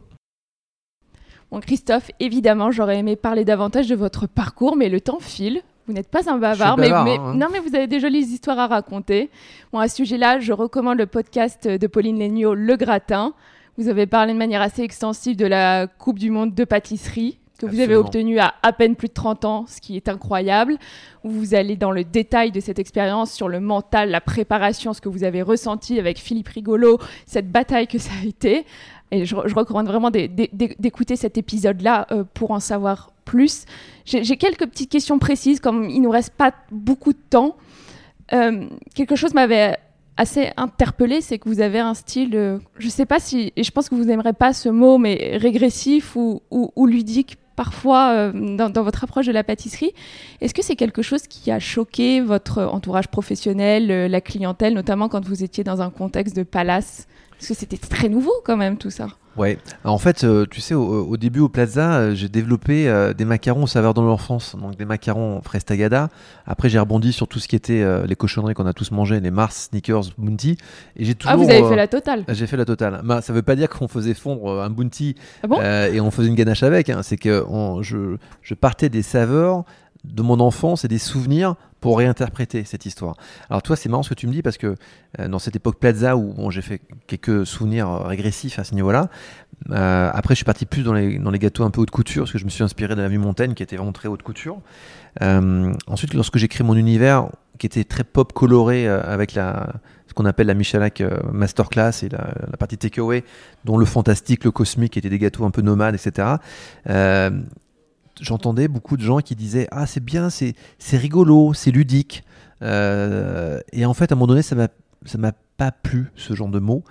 Bon, Christophe, évidemment, j'aurais aimé parler davantage de votre parcours, mais le temps file. Vous n'êtes pas un bavard, mais, hein. non, mais vous avez des jolies histoires à raconter. Bon, à ce sujet-là, je recommande le podcast de Pauline Léniaud, Le Gratin. Vous avez parlé de manière assez extensive de la Coupe du Monde de pâtisserie que vous avez obtenu à à peine plus de 30 ans, ce qui est incroyable. Vous allez dans le détail de cette expérience sur le mental, la préparation, ce que vous avez ressenti avec Philippe Rigolo, cette bataille que ça a été. Et je, recommande vraiment d'écouter cet épisode-là euh, pour en savoir plus. J'ai quelques petites questions précises, comme il nous reste pas beaucoup de temps. Euh, quelque chose m'avait assez interpellé, c'est que vous avez un style, je je sais pas si, et je pense que vous n'aimerez pas ce mot, mais régressif ou, ludique parfois euh, dans, votre approche de la pâtisserie. Est-ce que c'est quelque chose qui a choqué votre entourage professionnel, euh, la clientèle, notamment quand vous étiez dans un contexte de palace? Parce que c'était très nouveau quand même tout ça. Ouais, en fait, euh, tu sais, au, début au Plaza, euh, j'ai développé euh, des macarons au saveur de l'enfance, donc des macarons fraise tagada. Après, j'ai rebondi sur tout ce qui était les cochonneries qu'on a tous mangé, les Mars, Snickers, Bounty. Et j'ai toujours. Ah, vous avez fait la totale J'ai fait la totale. Bah, ça veut pas dire qu'on faisait fondre un Bounty ah et on faisait une ganache avec. Hein. C'est que je, je partais des saveurs de mon enfance et des souvenirs pour réinterpréter cette histoire. Alors toi, c'est marrant ce que tu me dis parce que euh, dans cette époque Plaza où bon, j'ai fait quelques souvenirs euh, régressifs à ce niveau-là, euh, après je suis parti plus dans les, gâteaux un peu haute couture parce que je me suis inspiré de la vue Montaigne qui était vraiment très haute couture. ensuite, lorsque j'ai créé mon univers qui était très pop coloré avec la, ce qu'on appelle la Michalak Masterclass et la, la partie takeaway, dont le fantastique, le cosmique étaient des gâteaux un peu nomades, etc j'entendais beaucoup de gens qui disaient Ah, c'est bien, c'est rigolo, c'est ludique. Euh, et en fait, à un moment donné, ça m'a pas plu, ce genre de mots.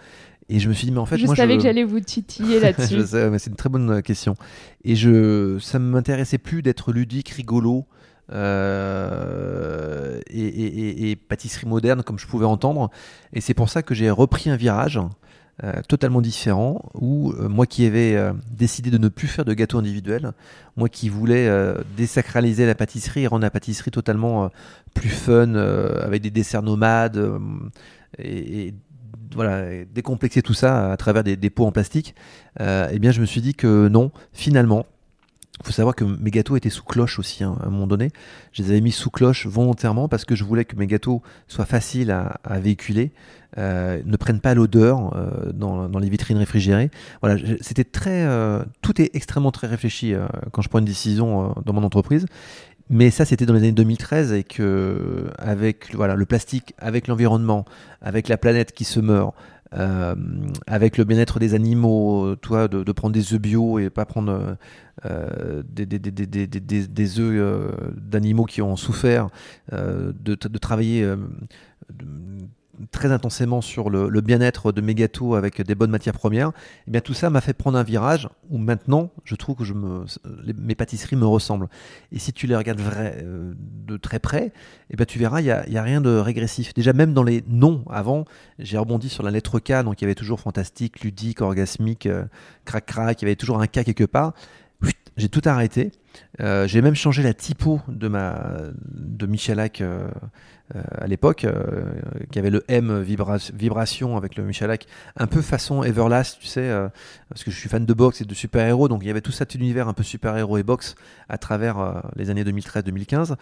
Et je me suis dit, mais en fait, je moi, savais que j'allais vous titiller là-dessus. je c'est une très bonne question. Et je, ça ne m'intéressait plus d'être ludique, rigolo. Euh, et, et, et, pâtisserie moderne comme je pouvais entendre et c'est pour ça que j'ai repris un virage euh, totalement différent où euh, moi qui avais euh, décidé de ne plus faire de gâteaux individuels, moi qui voulais désacraliser la pâtisserie et rendre la pâtisserie totalement plus fun avec des desserts nomades et, voilà, décomplexer tout ça à travers des, des pots en plastique, eh bien je me suis dit que non, finalement, il faut savoir que mes gâteaux étaient sous cloche aussi hein, à un moment donné. Je les avais mis sous cloche volontairement parce que je voulais que mes gâteaux soient faciles à, véhiculer, euh, ne prennent pas l'odeur euh, dans, les vitrines réfrigérées. Voilà, c'était très, euh, tout est extrêmement très réfléchi quand je prends une décision dans mon entreprise. Mais ça, c'était dans les années 2013 et que avec voilà le plastique, avec l'environnement, avec la planète qui se meurt, euh, avec le bien-être des animaux, toi, de, prendre des œufs bio et pas prendre euh, des, œufs euh, d'animaux qui ont souffert, de, travailler très intensément sur le, bien-être de mes gâteaux avec des bonnes matières premières, eh bien tout ça m'a fait prendre un virage où maintenant je trouve que je me, mes pâtisseries me ressemblent. Et si tu les regardes euh, de très près, eh bien tu verras, il n'y a, y a, rien de régressif. Déjà même dans les noms, avant, j'ai rebondi sur la lettre K, donc il y avait toujours fantastique, ludique, orgasmique, euh, crac-crac, il y avait toujours un K quelque part j'ai tout arrêté. Euh, j'ai même changé la typo de ma de Michalak euh, euh, à l'époque, qui avait le M vibration avec le Michalak, un peu façon Everlast, tu sais, parce que je suis fan de boxe et de super-héros, donc il y avait tout cet univers un peu super-héros et boxe à travers les années 2013-2015.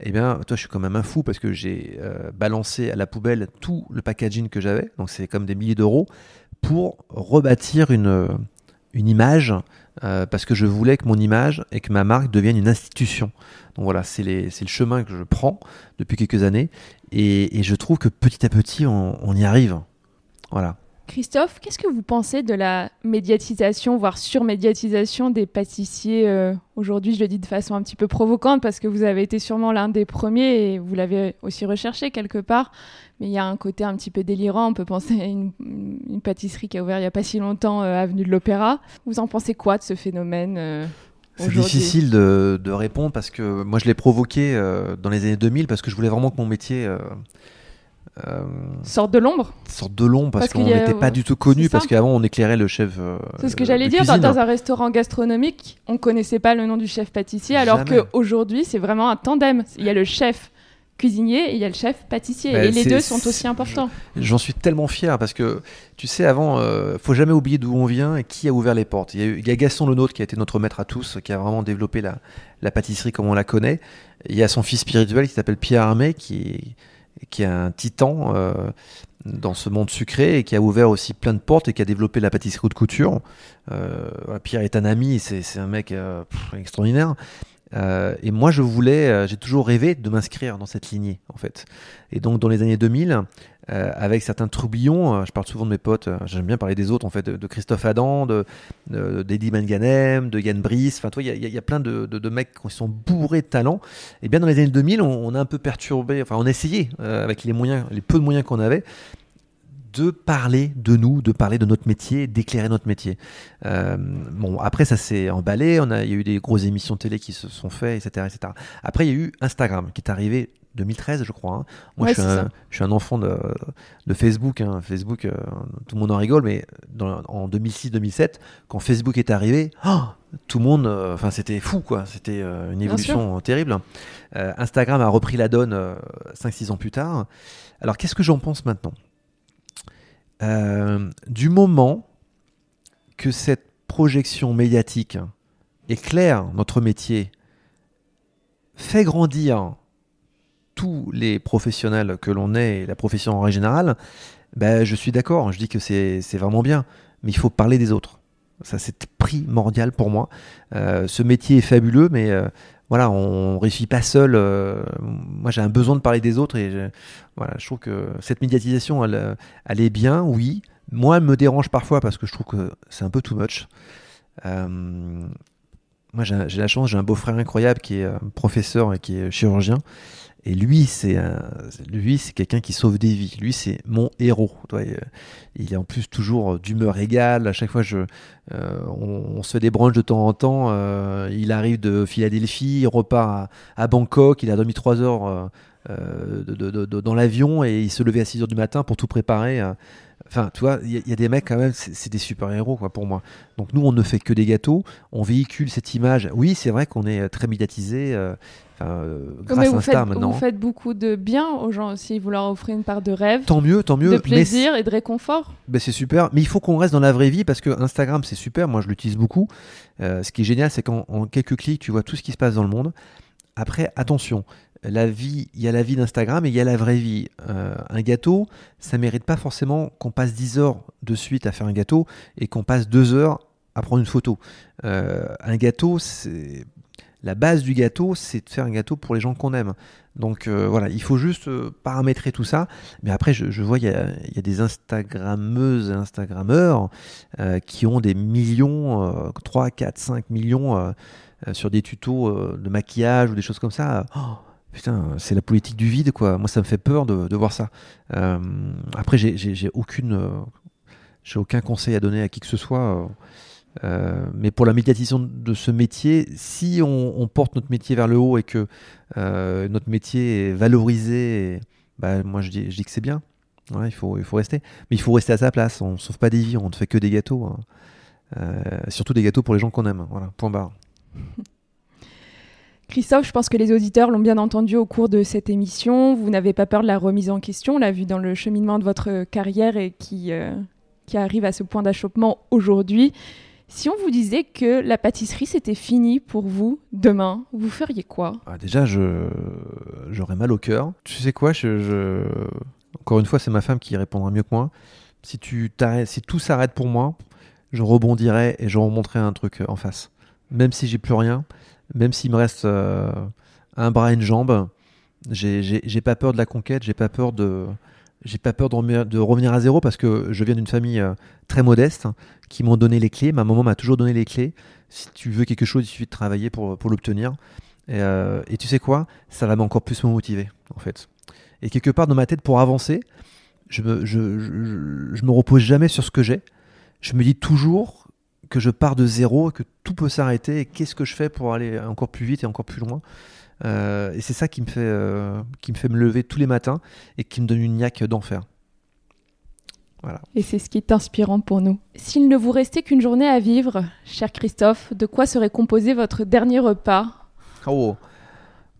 Eh bien, toi, je suis quand même un fou parce que j'ai balancé à la poubelle tout le packaging que j'avais, donc c'est comme des milliers d'euros, pour rebâtir une, une image euh, parce que je voulais que mon image et que ma marque devienne une institution. Donc voilà, c'est le chemin que je prends depuis quelques années et, je trouve que petit à petit, on, y arrive. Voilà. Christophe, qu'est-ce que vous pensez de la médiatisation, voire surmédiatisation des pâtissiers euh, Aujourd'hui, je le dis de façon un petit peu provocante parce que vous avez été sûrement l'un des premiers et vous l'avez aussi recherché quelque part. Mais il y a un côté un petit peu délirant. On peut penser à une, pâtisserie qui a ouvert il n'y a pas si longtemps, euh, Avenue de l'Opéra. Vous en pensez quoi de ce phénomène euh, c'est difficile de, répondre parce que moi je l'ai provoqué dans les années 2000 parce que je voulais vraiment que mon métier euh, sorte de l'ombre Sorte de l'ombre parce, qu'on n'était pas du tout connu, parce qu'avant on éclairait le chef. Euh, c'est ce que j'allais dire, dans, un restaurant gastronomique, on connaissait pas le nom du chef pâtissier, alors qu'aujourd'hui c'est vraiment un tandem. Il y a le chef cuisinier et il y a le chef pâtissier. Bah, et les deux sont aussi importants. J'en suis tellement fier parce que, tu sais, avant, euh, faut jamais oublier d'où on vient et qui a ouvert les portes. Il y a, il y a Gaston Lenôtre qui a été notre maître à tous, qui a vraiment développé la, la pâtisserie comme on la connaît. Il y a son fils spirituel qui s'appelle Pierre Armé qui qui est un titan euh, dans ce monde sucré et qui a ouvert aussi plein de portes et qui a développé la pâtisserie de couture. Euh, Pierre est un ami, c'est un mec euh, extraordinaire. Et moi, je voulais, j'ai toujours rêvé de m'inscrire dans cette lignée, en fait. Et donc, dans les années 2000, euh, avec certains troublions. Euh, je parle souvent de mes potes, euh, j'aime bien parler des autres en fait, de, Christophe Adam, de, d'Eddie Manganem, de Yann Brice. Enfin, toi, il y, a plein de, de, mecs qui sont bourrés de talent. Et bien dans les années 2000, on, a un peu perturbé, enfin, on a essayé avec les moyens, les peu de moyens qu'on avait de parler de nous, de parler de notre métier, d'éclairer notre métier. bon, après, ça s'est emballé, on a, il y a eu des grosses émissions télé qui se sont faites, etc., etc. Après, il y a eu Instagram qui est arrivé 2013, je crois. Hein. Moi, je, suis un, enfant de, Facebook. Hein. Facebook, euh, tout le monde en rigole, mais en 2006-2007, quand Facebook est arrivé, oh, tout le monde, euh, enfin, c'était fou, quoi. C'était euh, une évolution terrible. Instagram a repris la donne 5-6 ans plus tard. Alors, qu'est-ce que j'en pense maintenant? Du moment que cette projection médiatique éclaire notre métier, fait grandir tous les professionnels que l'on est et la profession en règle générale, ben, je suis d'accord, je dis que c'est vraiment bien, mais il faut parler des autres. Ça, c'est primordial pour moi. Euh, ce métier est fabuleux, mais euh, voilà, on réussit pas seul. Euh, moi, j'ai un besoin de parler des autres et je, voilà, je trouve que cette médiatisation, elle, elle, est bien, oui. Moi, elle me dérange parfois parce que je trouve que c'est un peu too much. moi, j'ai la chance, j'ai un beau-frère incroyable qui est professeur et qui est chirurgien. Et lui, c'est lui, c'est quelqu'un qui sauve des vies. Lui, c'est mon héros. Il est en plus toujours d'humeur égale. À chaque fois, je, euh, on, se brunchs de temps en temps. Euh, il arrive de Philadelphie, il repart à, Bangkok. Il a dormi trois heures euh, dans l'avion et il se levait à 6 heures du matin pour tout préparer. Enfin, tu vois, il y, a des mecs quand même, c'est des super-héros quoi pour moi. Donc nous, on ne fait que des gâteaux, on véhicule cette image. Oui, c'est vrai qu'on est très médiatisé, euh, grâce à Insta maintenant. Vous faites beaucoup de bien aux gens aussi, vous leur offrez une part de rêve. Tant mieux, tant mieux. De plaisir et de réconfort. Ben c'est super, mais il faut qu'on reste dans la vraie vie parce que Instagram c'est super, moi je l'utilise beaucoup. Euh, ce qui est génial, c'est qu'en quelques clics, tu vois tout ce qui se passe dans le monde. Après, attention, la vie, il y a la vie d'Instagram et il y a la vraie vie. Euh, un gâteau, ça mérite pas forcément qu'on passe 10 heures de suite à faire un gâteau et qu'on passe 2 heures à prendre une photo. un gâteau, c'est la base du gâteau, c'est de faire un gâteau pour les gens qu'on aime. Donc euh, voilà, il faut juste euh, paramétrer tout ça. Mais après, je, vois, il y, a, des Instagrammeuses et Instagrammeurs euh, qui ont des millions, 3, 4, 5 millions sur des tutos de maquillage ou des choses comme ça. Oh, putain, c'est la politique du vide, quoi. Moi, ça me fait peur de, voir ça. après, j'ai aucune, j'ai aucun conseil à donner à qui que ce soit. Euh, mais pour la médiatisation de ce métier, si on, porte notre métier vers le haut et que euh, notre métier est valorisé, bah, moi je dis, que c'est bien. il, faut, il faut rester. Mais il faut rester à sa place. On ne sauve pas des vies, on ne fait que des gâteaux. Hein. Euh, surtout des gâteaux pour les gens qu'on aime. Point barre. Christophe, je pense que les auditeurs l'ont bien entendu au cours de cette émission. Vous n'avez pas peur de la remise en question, l'a vu dans le cheminement de votre carrière et qui, qui arrive à ce point d'achoppement aujourd'hui. Si on vous disait que la pâtisserie c'était fini pour vous demain, vous feriez quoi? Ah, Déjà, je j'aurais mal au cœur. Tu sais quoi? Encore une fois, c'est ma femme qui répondra mieux que moi. Si, tout s'arrête pour moi, je rebondirai et je remonterai un truc en face. Même si j'ai plus rien, même s'il me reste euh, un bras et une jambe, j'ai pas peur de la conquête, j'ai pas peur de j'ai pas peur de revenir, à zéro parce que je viens d'une famille euh, très modeste qui m'ont donné les clés. Ma maman m'a toujours donné les clés. Si tu veux quelque chose, il suffit de travailler pour, l'obtenir. Et, euh, et, tu sais quoi? Ça va encore plus me motiver, en fait. Et quelque part dans ma tête, pour avancer, je me, je, je, je me repose jamais sur ce que j'ai. Je me dis toujours que je pars de zéro, que tout peut s'arrêter, et qu'est-ce que je fais pour aller encore plus vite et encore plus loin. Euh, et c'est ça qui me, fait, euh, qui me fait me lever tous les matins et qui me donne une niaque d'enfer. Voilà. Et c'est ce qui est inspirant pour nous. S'il ne vous restait qu'une journée à vivre, cher Christophe, de quoi serait composé votre dernier repas? Oh,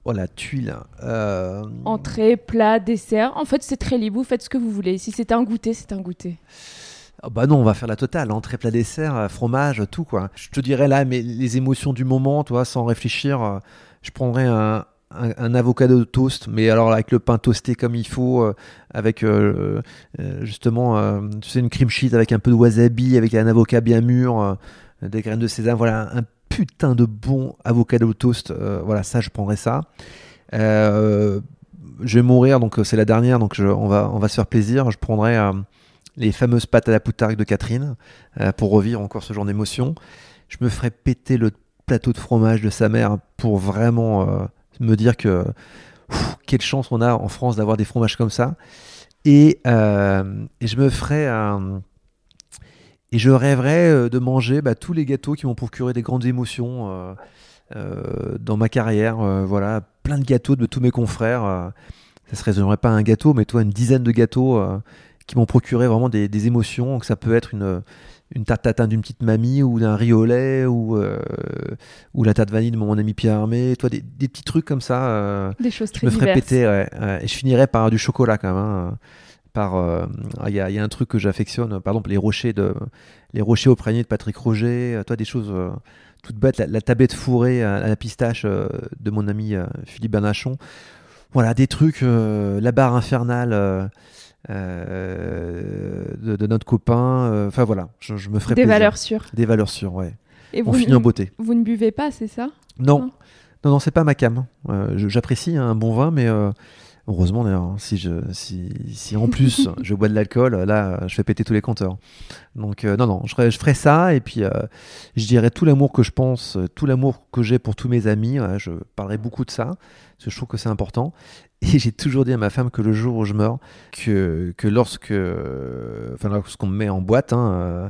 oh la tuile. Euh... Entrée, plat, dessert. En fait, c'est très libre. Vous faites ce que vous voulez. Si c'est un goûter, c'est un goûter. Oh bah non, on va faire la totale, entrée, plat, dessert, fromage, tout quoi. Je te dirais là, mais les émotions du moment, toi, sans réfléchir, je prendrais un, un, avocado toast, mais alors avec le pain toasté comme il faut, euh, avec justement, tu sais, une cream cheese avec un peu de wasabi, avec un avocat bien mûr, des graines de sésame, voilà, un putain de bon avocado toast, voilà, ça, je prendrais ça. je vais mourir, donc c'est la dernière, donc on, va, on va se faire plaisir. Je prendrais les fameuses pâtes à la poutargue de Catherine, euh, pour revivre encore ce genre d'émotion. Je me ferais péter le plateau de fromage de sa mère pour vraiment euh, me dire que quelle chance on a en France d'avoir des fromages comme ça. Et, euh, je me ferais un. Et je rêverais de manger bah, tous les gâteaux qui m'ont procuré des grandes émotions dans ma carrière. voilà, plein de gâteaux de tous mes confrères. ça se résumerait pas à un gâteau, mais toi, une dizaine de gâteaux qui m'ont procuré vraiment des, des, émotions. Donc ça peut être une, une tarte tatin d'une petite mamie ou d'un riz au lait ou, euh, ou la tarte vanille de mon ami Pierre Armé. Toi, des, des, petits trucs comme ça. Euh, des choses très Je me ferais péter. et je finirais par du chocolat quand même. Hein. par euh, il y, a, y, a un truc que j'affectionne par exemple les rochers de les rochers au pranier de Patrick Roger toi des choses toutes bêtes la, tablette fourrée à, la pistache de mon ami Philippe Bernachon voilà des trucs la barre infernale euh, de, notre copain. Euh, enfin voilà, je, me ferai Des valeurs sûres. Des valeurs sûres, ouais. Et On finit en beauté. Vous ne buvez pas, c'est ça? Non. Non, non, c'est pas ma cam. Euh, J'apprécie un bon vin, mais heureusement d'ailleurs, hein, si, je, si, si en plus je bois de l'alcool, là, je fais péter tous les compteurs. Donc non, non, je ferai, je ferai ça, et puis je dirais tout l'amour que je pense, tout l'amour que j'ai pour tous mes amis, je parlerai beaucoup de ça, parce que je trouve que c'est important. Et j'ai toujours dit à ma femme que le jour où je meurs, que, que lorsque, enfin lorsqu'on me met en boîte, hein, euh,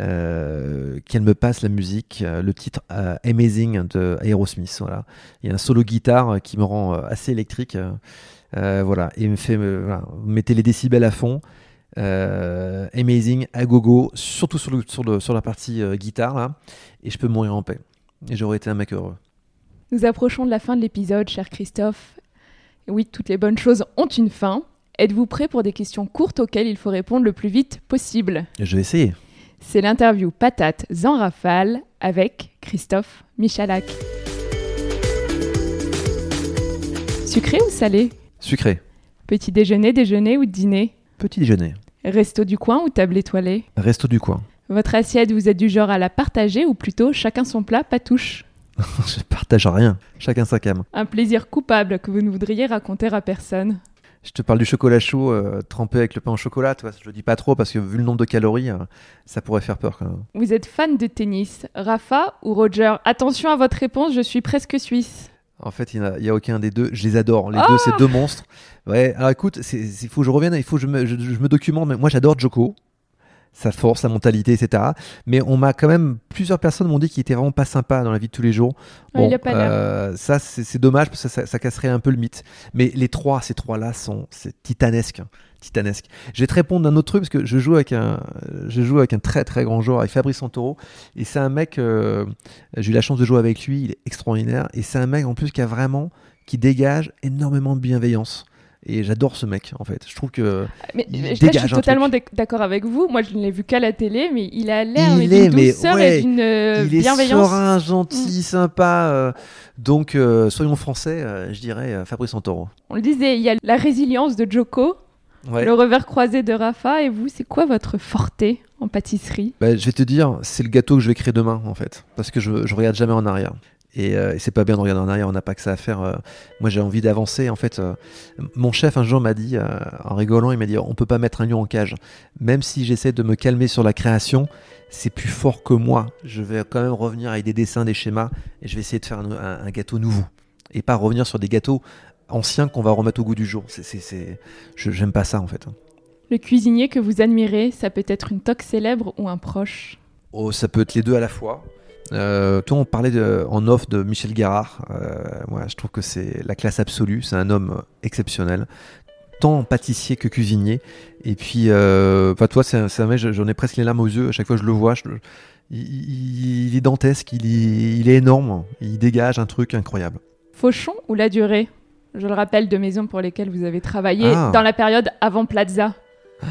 euh, qu'elle me passe la musique, euh, le titre Amazing de Aerosmith. Voilà, il y a un solo guitare qui me rend assez électrique. voilà, et me fait, mettez les décibels à fond. amazing à gogo, surtout sur, sur, sur la partie guitare là, et je peux mourir en paix. Et j'aurais été un mec heureux. Nous approchons de la fin de l'épisode, cher Christophe. Oui, toutes les bonnes choses ont une fin. Êtes-vous prêt pour des questions courtes auxquelles il faut répondre le plus vite possible? Je vais essayer. C'est l'interview Patate en rafale avec Christophe Michalak. Sucré ou salé? Sucré. Petit déjeuner, déjeuner ou dîner? Petit déjeuner. Resto du coin ou table étoilée? Resto du coin. Votre assiette, vous êtes du genre à la partager ou plutôt chacun son plat, pas touche? je partage rien, chacun sa cam. Un plaisir coupable que vous ne voudriez raconter à personne. Je te parle du chocolat chaud euh, trempé avec le pain au chocolat, tu vois, je le dis pas trop parce que vu le nombre de calories, euh, ça pourrait faire peur quand même. Vous êtes fan de tennis, Rafa ou Roger? Attention à votre réponse, je suis presque suisse. En fait, il n'y a, aucun des deux. Je les adore. Les deux, c'est deux monstres. Ouais, alors écoute, il faut que je revienne, il faut que je me, je, me documente. Mais moi, j'adore Joko. Sa force, sa mentalité, etc. Mais on m'a quand même plusieurs personnes m'ont dit qu'il était vraiment pas sympa dans la vie de tous les jours. Ouais, l'air. euh, ça c'est dommage parce que ça, ça casserait un peu le mythe. Mais les trois, ces trois-là sont c'est titanesque, hein, titanesque. Je vais te répondre d'un autre truc parce que je joue avec un, je joue avec un très très grand joueur, avec Fabrice Santoro, et c'est un mec. euh, j'ai eu la chance de jouer avec lui, il est extraordinaire, et c'est un mec en plus qui a vraiment, qui dégage énormément de bienveillance. Et j'adore ce mec en fait. Je trouve que Mais il là, je suis totalement d'ac- d'accord avec vous. Moi, je ne l'ai vu qu'à la télé, mais il a l'air d'une douceur ouais, et d'une euh, il est serein, gentil, sympa. euh, donc euh, soyons français, euh, je dirais Fabrice Santoro. On le disait, il y a la résilience de Joko, Ouais. le revers croisé de Rafa. Et vous, c'est quoi votre forté en pâtisserie? Bah, je vais te dire, c'est le gâteau que je vais créer demain, en fait. Parce que je, je regarde jamais en arrière. Et, euh, et c'est pas bien de regarder en arrière, on n'a pas que ça à faire. euh. moi, j'ai envie d'avancer. En fait, euh, mon chef, un jour, m'a dit, en rigolant, il m'a dit On peut pas mettre un lion en cage. Même si j'essaie de me calmer sur la création, c'est plus fort que moi. Je vais quand même revenir avec des dessins, des schémas, et je vais essayer de faire un, un- un gâteau nouveau. Et pas revenir sur des gâteaux anciens qu'on va remettre au goût du jour. C'est, c'est, c'est... Je, j'aime pas ça, en fait. Le cuisinier que vous admirez, ça peut être une toque célèbre ou un proche? Oh, ça peut être les deux à la fois. Euh, toi, on parlait de- en off de Michel Garard. Euh, moi, je trouve que c'est la classe absolue. C'est un homme exceptionnel, tant pâtissier que cuisinier. Et puis, euh, toi, c'est un, mec, j'en ai presque les larmes aux yeux à chaque fois que je le vois. je- il, est dantesque, il est, il est énorme, il dégage un truc incroyable. Fauchon ou la durée? Je le rappelle, de maisons pour lesquelles vous avez travaillé Ah. dans la période avant Plaza. Ah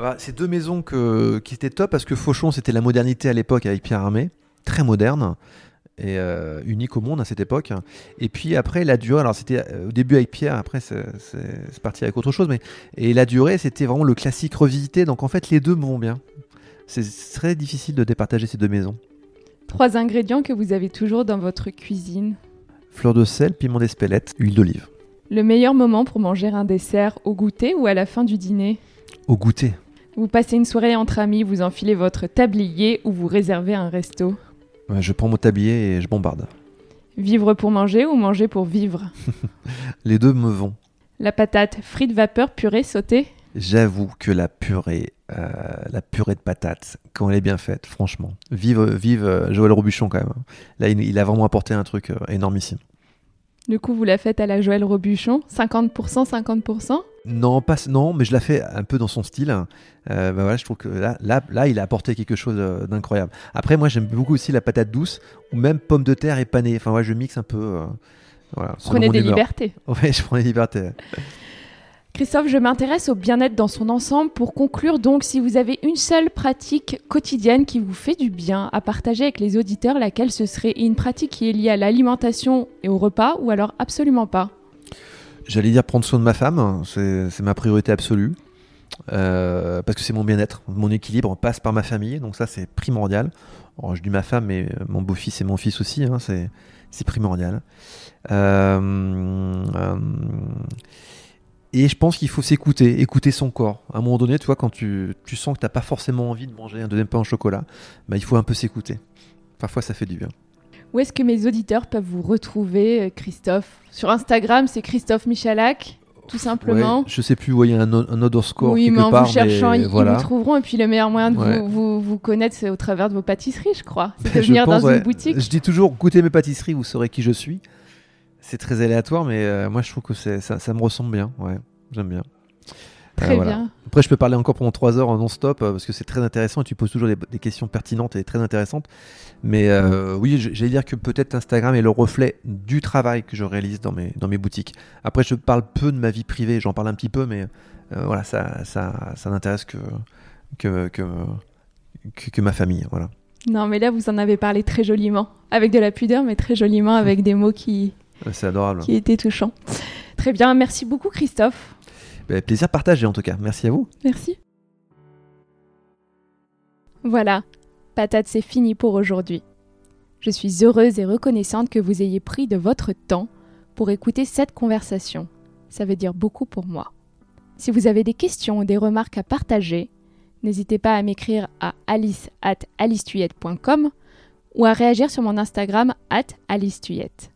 bah, c'est deux maisons que, qui étaient top parce que Fauchon, c'était la modernité à l'époque avec Pierre Armé, très moderne et euh, unique au monde à cette époque. Et puis après, la durée, alors c'était euh, au début avec Pierre, après c'est parti avec autre chose, mais et la durée, c'était vraiment le classique revisité. Donc en fait, les deux vont bien. C'est très difficile de départager ces deux maisons. Trois ingrédients que vous avez toujours dans votre cuisine. Fleur de sel, piment d'Espelette, huile d'olive. Le meilleur moment pour manger un dessert au goûter ou à la fin du dîner? Au goûter. Vous passez une soirée entre amis, vous enfilez votre tablier ou vous réservez un resto? Je prends mon tablier et je bombarde. Vivre pour manger ou manger pour vivre? Les deux me vont. La patate, frites vapeur, purée, sautée? J'avoue que la purée, euh, la purée de patates, quand elle est bien faite, franchement, vive, vive euh, Joël Robuchon quand même. Là, il, il a vraiment apporté un truc euh, énormissime. Du coup, vous la faites à la Joël Robuchon? 50%, 50% Non, pas, non, mais je la fais un peu dans son style. Euh, bah voilà, je trouve que là, là, là, il a apporté quelque chose euh, d'incroyable. Après, moi, j'aime beaucoup aussi la patate douce ou même pomme de terre et panée. Enfin, ouais, je mixe un peu. euh, voilà, Prenez des humeur. libertés. Ouais, je prends des libertés. Christophe, je m'intéresse au bien-être dans son ensemble. Pour conclure, donc, si vous avez une seule pratique quotidienne qui vous fait du bien à partager avec les auditeurs, laquelle ce serait? Une pratique qui est liée à l'alimentation et au repas ou alors absolument pas? J'allais dire prendre soin de ma femme, c'est ma priorité absolue. Euh, parce que c'est mon bien-être, mon équilibre passe par ma famille, donc ça c'est primordial. Je dis ma femme, mais mon beau-fils et mon fils aussi, hein, c'est primordial. Euh, euh, et je pense qu'il faut s'écouter, écouter son corps. À un moment donné, tu vois, quand tu, tu sens que tu n'as pas forcément envie de manger un deuxième pain au chocolat, bah, il faut un peu s'écouter. Parfois ça fait du bien. Où est-ce que mes auditeurs peuvent vous retrouver, euh, Christophe? Sur Instagram, c'est Christophe Michalak, tout simplement. Ouais, je sais plus où il y a un, un underscore oui, quelque mais en part, vous cherchant, mais ils, ils voilà. vous trouveront. Et puis le meilleur moyen de Ouais. vous, vous, vous connaître, c'est au travers de vos pâtisseries, je crois. C'est de Ben, je venir pense, dans ouais. une boutique. Je dis toujours, goûtez mes pâtisseries, vous saurez qui je suis. C'est très aléatoire, mais euh, moi je trouve que ça, ça me ressemble bien. Ouais, j'aime bien. Euh, Très voilà. bien. Après, je peux parler encore pendant 3 heures non-stop euh, parce que c'est très intéressant et tu poses toujours des, des questions pertinentes et très intéressantes. Mais euh, oui, j'allais dire que peut-être Instagram est le reflet du travail que je réalise dans mes, dans mes boutiques. Après, je parle peu de ma vie privée, j'en parle un petit peu, mais euh, voilà, ça, ça, ça n'intéresse que, que, que, que, que ma famille. Voilà. Non, mais là, vous en avez parlé très joliment. Avec de la pudeur, mais très joliment, avec des mots qui, C'est adorable. qui étaient touchants. Très bien. Merci beaucoup, Christophe. Ben, plaisir partagé en tout cas. Merci à vous. Merci. Voilà, patate, c'est fini pour aujourd'hui. Je suis heureuse et reconnaissante que vous ayez pris de votre temps pour écouter cette conversation. Ça veut dire beaucoup pour moi. Si vous avez des questions ou des remarques à partager, n'hésitez pas à m'écrire à alice at ou à réagir sur mon Instagram at alistuyette.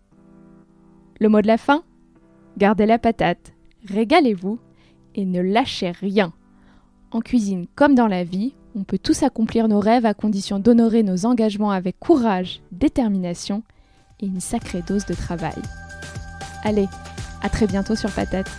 Le mot de la fin? Gardez la patate, régalez-vous et ne lâchez rien. En cuisine comme dans la vie, On peut tous accomplir nos rêves à condition d'honorer nos engagements avec courage, détermination et une sacrée dose de travail. Allez, à très bientôt sur Patate.